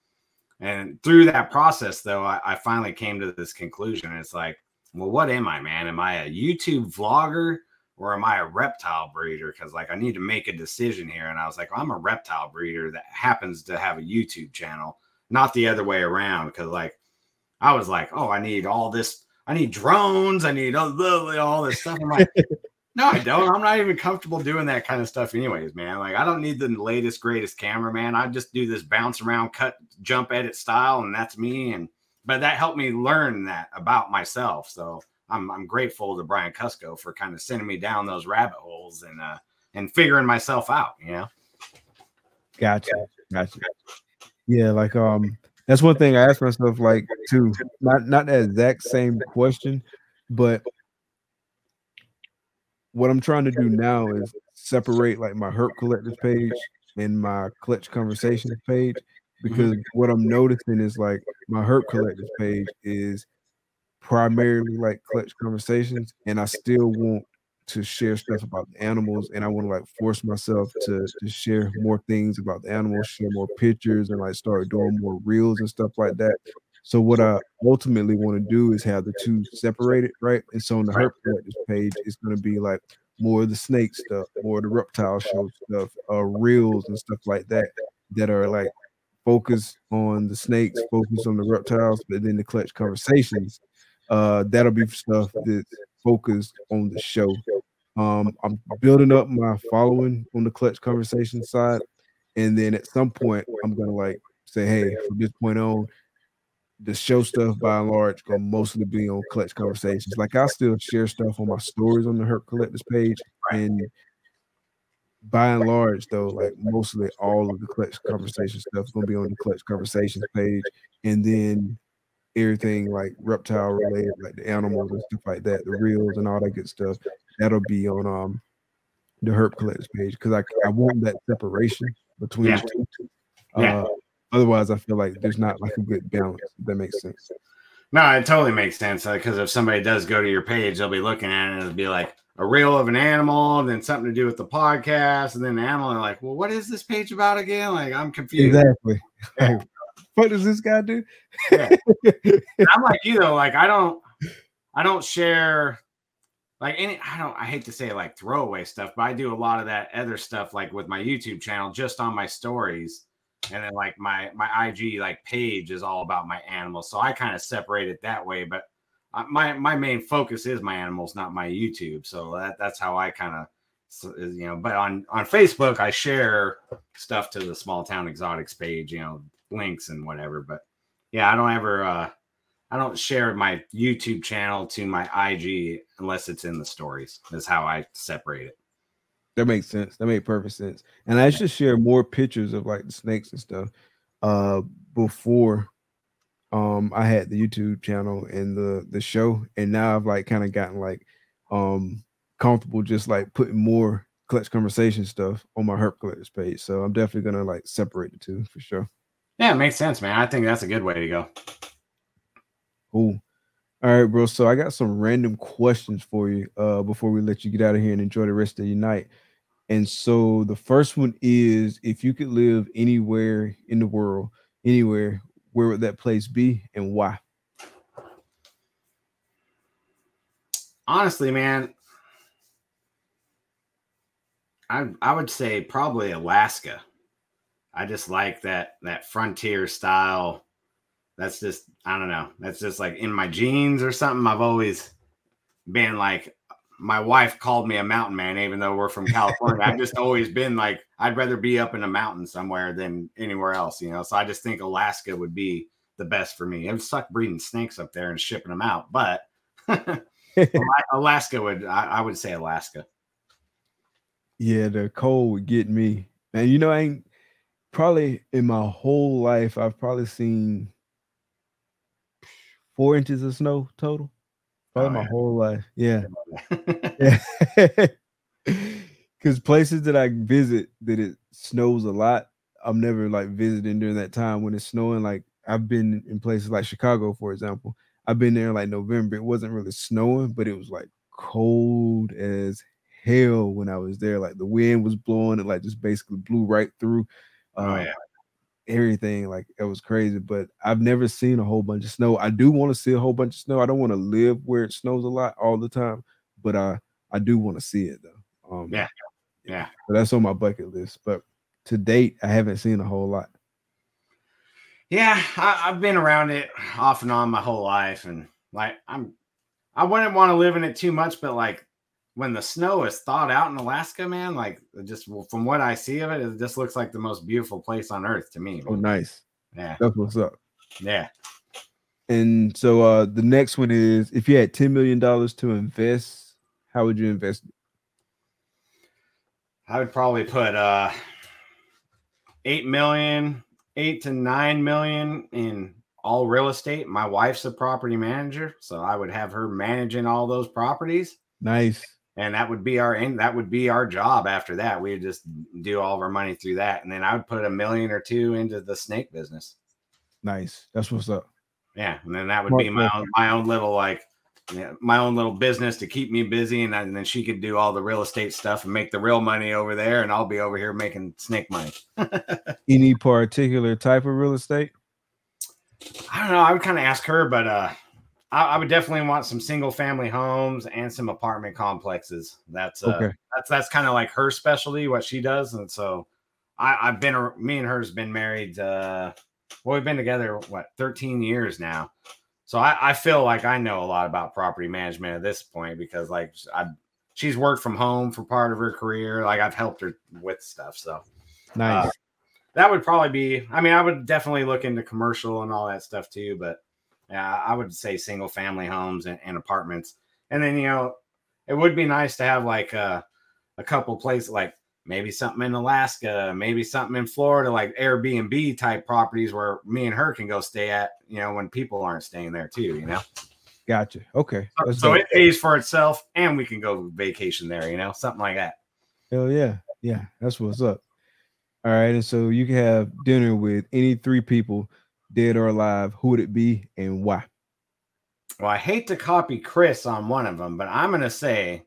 and through that process though, I, I finally came to this conclusion. It's like, well, what am I, man? Am I a YouTube vlogger or am I a reptile breeder? Because like I need to make a decision here. And I was like, well, I'm a reptile breeder that happens to have a YouTube channel, not the other way around. Because like I was like, oh, I need all this, I need drones, I need all, all this stuff. I'm like, no, I don't. I'm not even comfortable doing that kind of stuff, anyways, man. Like, I don't need the latest, greatest camera, man. I just do this bounce around, cut, jump, edit style, and that's me. And but that helped me learn that about myself. So I'm I'm grateful to Brian Cusco for kind of sending me down those rabbit holes and uh, and figuring myself out. You know. Gotcha. Gotcha. Yeah, like um that's one thing I asked myself like too. Not not that exact same question, but what I'm trying to do now is separate like my herp collectors page and my clutch conversations page because what I'm noticing is like my herp collectors page is primarily like clutch conversations and I still want to share stuff about the animals and I want to like force myself to to share more things about the animals, share more pictures and like start doing more reels and stuff like that. So what I ultimately want to do is have the two separated, right? And so on the herp collectors page, it's going to be like more of the snake stuff, more of the reptile show stuff, uh, reels and stuff like that that are like focused on the snakes, focused on the reptiles, but then the clutch conversations. Uh, that'll be stuff that's focused on the show. Um, I'm building up my following on the clutch conversation side, and then at some point, I'm gonna like say, hey, from this point on, the show stuff by and large gonna mostly be on clutch conversations. Like I still share stuff on my stories on the Herp Collectors page, and by and large, though, like mostly all of the clutch conversation stuff is gonna be on the clutch conversations page, and then everything like reptile related, like the animals and stuff like that, the reels and all that good stuff, that'll be on um the Herp Collectors page because I I want that separation between Yeah. the two. Yeah. Uh, otherwise, I feel like there's not like a good balance. That makes sense. No, it totally makes sense because if somebody does go to your page, they'll be looking at it and it'll be like a reel of an animal, and then something to do with the podcast, and then the animal. And like, well, what is this page about again? Like, I'm confused. Exactly. Yeah. Like, what does this guy do? Yeah. I'm like you though. Like, I don't, I don't share like any. I don't. I hate to say like throwaway stuff, but I do a lot of that other stuff like with my YouTube channel, just on my stories, and then like my my IG like page is all about my animals. So I kind of separate it that way, but uh, my my main focus is my animals, not my YouTube. So that that's how I kind of you know. But on on Facebook, I share stuff to the Small Town Xotics page, you know, links and whatever. But yeah, I don't ever uh I don't share my YouTube channel to my IG unless it's in the stories. Is how I separate it. That makes sense. That made perfect sense. And I should share more pictures of like the snakes and stuff uh before um I had the YouTube channel and the the show and now I've like kind of gotten like um comfortable just like putting more clutch conversation stuff on my herp collectors page. So I'm definitely gonna like separate the two for sure. Yeah, it makes sense, man. I think that's a good way to go. Cool. All right, bro. So I got some random questions for you uh before we let you get out of here and enjoy the rest of your night. And so the first one is if you could live anywhere in the world, anywhere, where would that place be and why? Honestly, man, I I would say probably Alaska. I just like that that frontier style. That's just I don't know. That's just like in my genes or something. I've always been like my wife called me a mountain man, even though we're from California. I've just always been like I'd rather be up in a mountain somewhere than anywhere else, you know. So I just think Alaska would be the best for me. It would suck breeding snakes up there and shipping them out, but Alaska would I, I would say Alaska. Yeah, the cold would get me. Man, you know, I ain't probably in my whole life, I've probably seen four inches of snow total. Probably Oh, my yeah. whole life. Yeah. Yeah. Because places that I visit that it snows a lot, I'm never like visiting during that time when it's snowing. Like I've been in places like Chicago, for example. I've been there in, like November. It wasn't really snowing, but it was like cold as hell when I was there. Like the wind was blowing, it like just basically blew right through. oh uh, yeah. Everything like it was crazy but i've never seen a whole bunch of snow i do want to see a whole bunch of snow i don't want to live where it snows a lot all the time but i i do want to see it though um Yeah. Yeah. so that's on my bucket list but to date i haven't seen a whole lot Yeah, I, I've been around it off and on my whole life, and like I'm, I wouldn't want to live in it too much, but like when the snow is thawed out in Alaska, man, like just from what I see of it, it just looks like the most beautiful place on earth to me. oh nice Yeah, that's what's up yeah. and so uh the next one is if you had 10 million dollars to invest how would you invest? I would probably put uh eight million, eight to nine million in all real estate. My wife's a property manager, so I would have her managing all those properties. Nice. And that would be our end. That would be our job after that. We would just do all of our money through that. And then I would put a million or two into the snake business. Nice. That's what's up. Yeah. And then that would Smart be my own my own little like yeah, my own little business to keep me busy, and, then- and then she could do all the real estate stuff and make the real money over there, and I'll be over here making snake money. Any particular type of real estate? I don't know. I would kind of ask her, but uh, I, I would definitely want some single family homes and some apartment complexes. That's uh, Okay. that's that's kind of like her specialty, what she does, and so I, I've been me and her's been married. Uh, well, we've been together what 13 years now, so I, I feel like I know a lot about property management at this point because like I she's worked from home for part of her career. Like I've helped her with stuff, so Nice. uh, that would probably be. I mean, I would definitely look into commercial and all that stuff too. But I would say single family homes and, and apartments. And then you know, it would be nice to have like a, a couple places, like maybe something in Alaska, maybe something in Florida, like Airbnb type properties where me and her can go stay at. You know, when people aren't staying there too. You know, gotcha. Okay. so, so it pays for itself, and we can go vacation there. You know, something like that. Hell yeah. Yeah. That's what's up. All right. And so you can have dinner with any three people, dead or alive. Who would it be and why? Well, I hate to copy Chris on one of them, but I'm going to say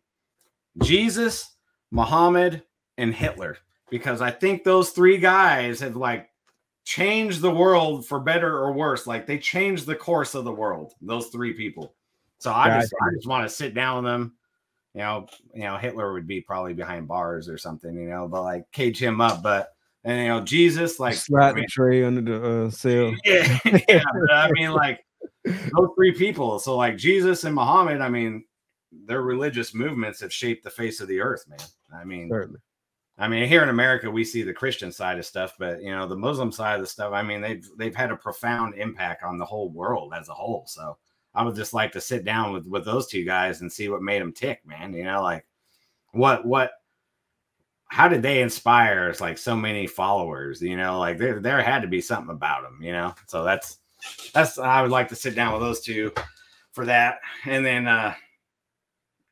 Jesus, Muhammad, and Hitler because I think those three guys have like changed the world for better or worse. Like they changed the course of the world. Those three people. So I just I just want to sit down with them. You know, you know, Hitler would be probably behind bars or something, you know, but like cage him up. But and you know, Jesus, like slide mean, the tray under the uh, cell. yeah, yeah. I mean, like those three people. So, like Jesus and Muhammad, I mean, their religious movements have shaped the face of the earth, man. I mean, Certainly. I mean, here in America, we see the Christian side of stuff, but you know, the Muslim side of the stuff. I mean, they've they've had a profound impact on the whole world as a whole. So, I would just like to sit down with with those two guys and see what made them tick, man. You know, like what what how did they inspire like so many followers you know? Like there there had to be something about them you know? So that's that's i would like to sit down with those two for that. And then uh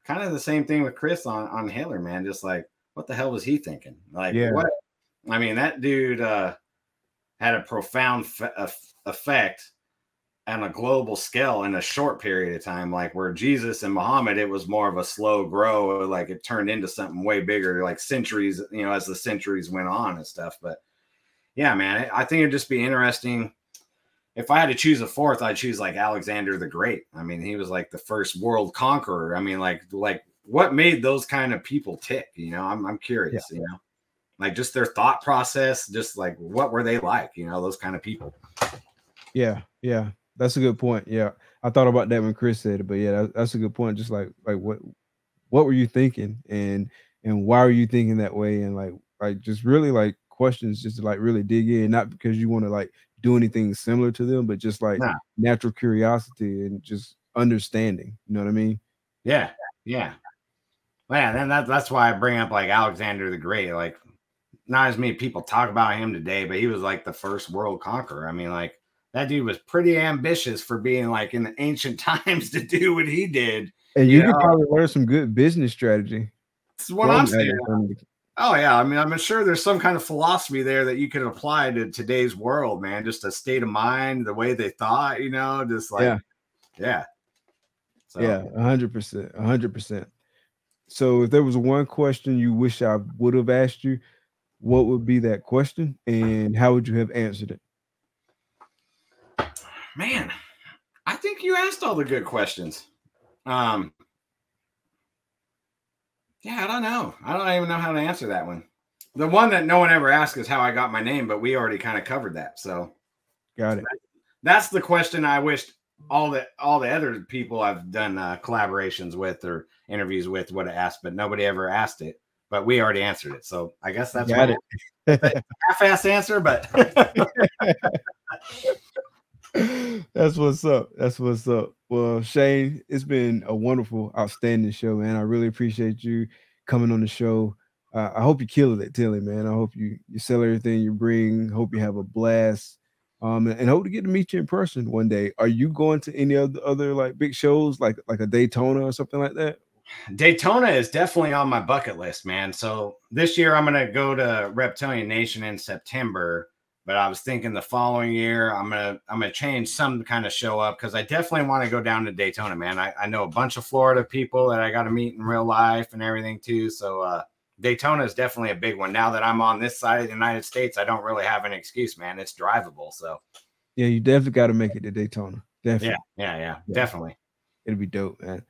kind of the same thing with chris on on hitler man just like what the hell was he thinking? Like Yeah. what? I mean that dude uh had a profound f- effect on a global scale in a short period of time like where jesus and muhammad it was more of a slow grow like it turned into something way bigger like centuries you know as the centuries went on and stuff. But yeah man i think it'd just be interesting. If i had to choose a fourth i'd choose like alexander the great. I mean he was like the first world conqueror. I mean like like what made those kind of people tick you know? I'm, I'm curious you know? Like just their thought process just like what were they like you know those kind of people. Yeah, yeah, that's a good point. Yeah, I thought about that when Chris said it, but yeah, that, that's a good point. Just like like what what were you thinking, and and why were you thinking that way, and like like just really like questions, just to like really dig in, not because you want to like do anything similar to them, but just like Nah. natural curiosity and just understanding. You know what I mean? Yeah, yeah. Man, and that, that's why I bring up like Alexander the Great. Like, not as many people talk about him today, but he was like the first world conqueror. I mean, like that dude was pretty ambitious for being like in the ancient times to do what he did. And you Yeah. could probably learn some good business strategy. That's what I'm saying. Oh yeah, I mean, I'm sure there's some kind of philosophy there that you could apply to today's world, man. Just a state of mind, the way they thought, you know, just like Yeah. yeah. So, Yeah, hundred percent, hundred percent. So, if there was one question you wish I would have asked you, what would be that question, and how would you have answered it? Man, I think you asked all the good questions. Um, yeah, I don't know. I don't even know how to answer that one. The one that no one ever asked is how I got my name, but we already kind of covered that. So Got it. that's the question I wished all the all the other people I've done uh, collaborations with or interviews with would have asked, but nobody ever asked it. But we already answered it, so I guess that's Got it. half-ass answer. But That's what's up. That's what's up. Well, Shane, it's been a wonderful, outstanding show, man. I really appreciate you coming on the show. uh, I hope you kill it, Tilly, man. I hope you you sell everything you bring. Hope you have a blast. Um, and, and hope to get to meet you in person one day. Are you going to any other other like big shows like like a Daytona or something like that? Daytona is definitely on my bucket list, man. So this year I'm gonna go to Reptilian Nation in September, but I was thinking the following year I'm gonna I'm gonna change some kind of show up because I definitely want to go down to Daytona, man. I, I know a bunch of Florida people that I got to meet in real life and everything too. So uh, Daytona is definitely a big one. Now that I'm on this side of the United States, I don't really have an excuse, man. It's drivable, so Yeah, you definitely got to make it to Daytona. Definitely. yeah, yeah, yeah, Yeah. definitely. It'll be dope, man.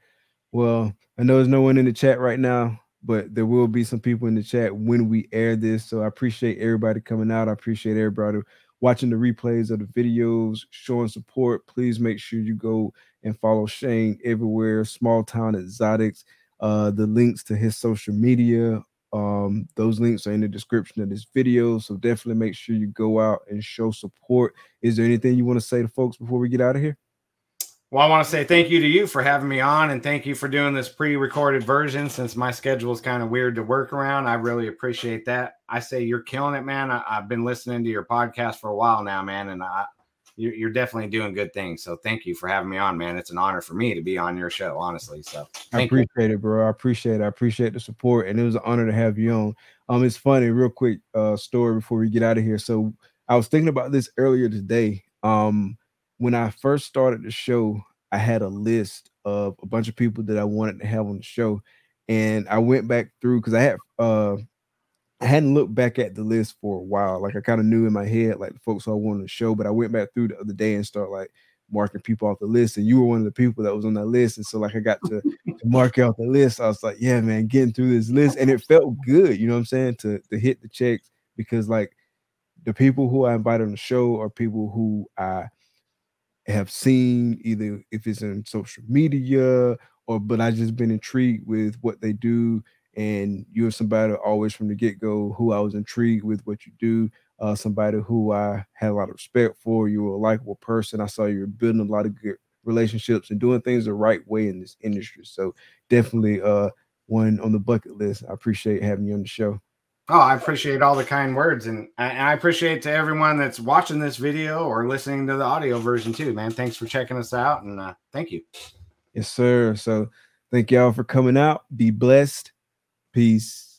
Well, I know there's no one in the chat right now, but there will be some people in the chat when we air this. So I appreciate everybody coming out. I appreciate everybody watching the replays of the videos, showing support. Please make sure you go and follow Shane everywhere. Small Town Xotics. Uh, the links to his social media. Um, those links are in the description of this video. So definitely make sure you go out and show support. Is there anything you want to say to folks before we get out of here? Well, I want to say thank you to you for having me on and thank you for doing this pre-recorded version since my schedule is kind of weird to work around. I really appreciate that. I say you're killing it, man. I, have been listening to your podcast for a while now, man, and I, you're, you're definitely doing good things. So thank you for having me on, man. It's an honor for me to be on your show, honestly. So I thank you. appreciate it, bro. I appreciate it. I appreciate the support, and it was an honor to have you on. Um, it's funny, real quick uh story before we get out of here. So I was thinking about this earlier today. Um, when I first started the show, I had a list of a bunch of people that I wanted to have on the show, and I went back through because I had uh I hadn't looked back at the list for a while. Like I kind of knew in my head like the folks I wanted to show, but I went back through the other day and start like marking people off the list. And you were one of the people that was on that list. And so like I got to, to mark out the list. I was like, yeah, man, getting through this list. And it felt good, you know what I'm saying? To to hit the checks because like the people who I invited on the show are people who I have seen either if it's in social media or but I just been intrigued with what they do. And you're somebody always from the get-go who I was intrigued with what you do. Uh, somebody who I had a lot of respect for. You were a likable person. I saw you were building a lot of good relationships and doing things the right way in this industry. So definitely uh one on the bucket list. I appreciate having you on the show. Oh, I appreciate all the kind words, and I, appreciate to everyone that's watching this video or listening to the audio version too, man. Thanks for checking us out, and uh, thank you. Yes, sir. So thank y'all for coming out. Be blessed. Peace.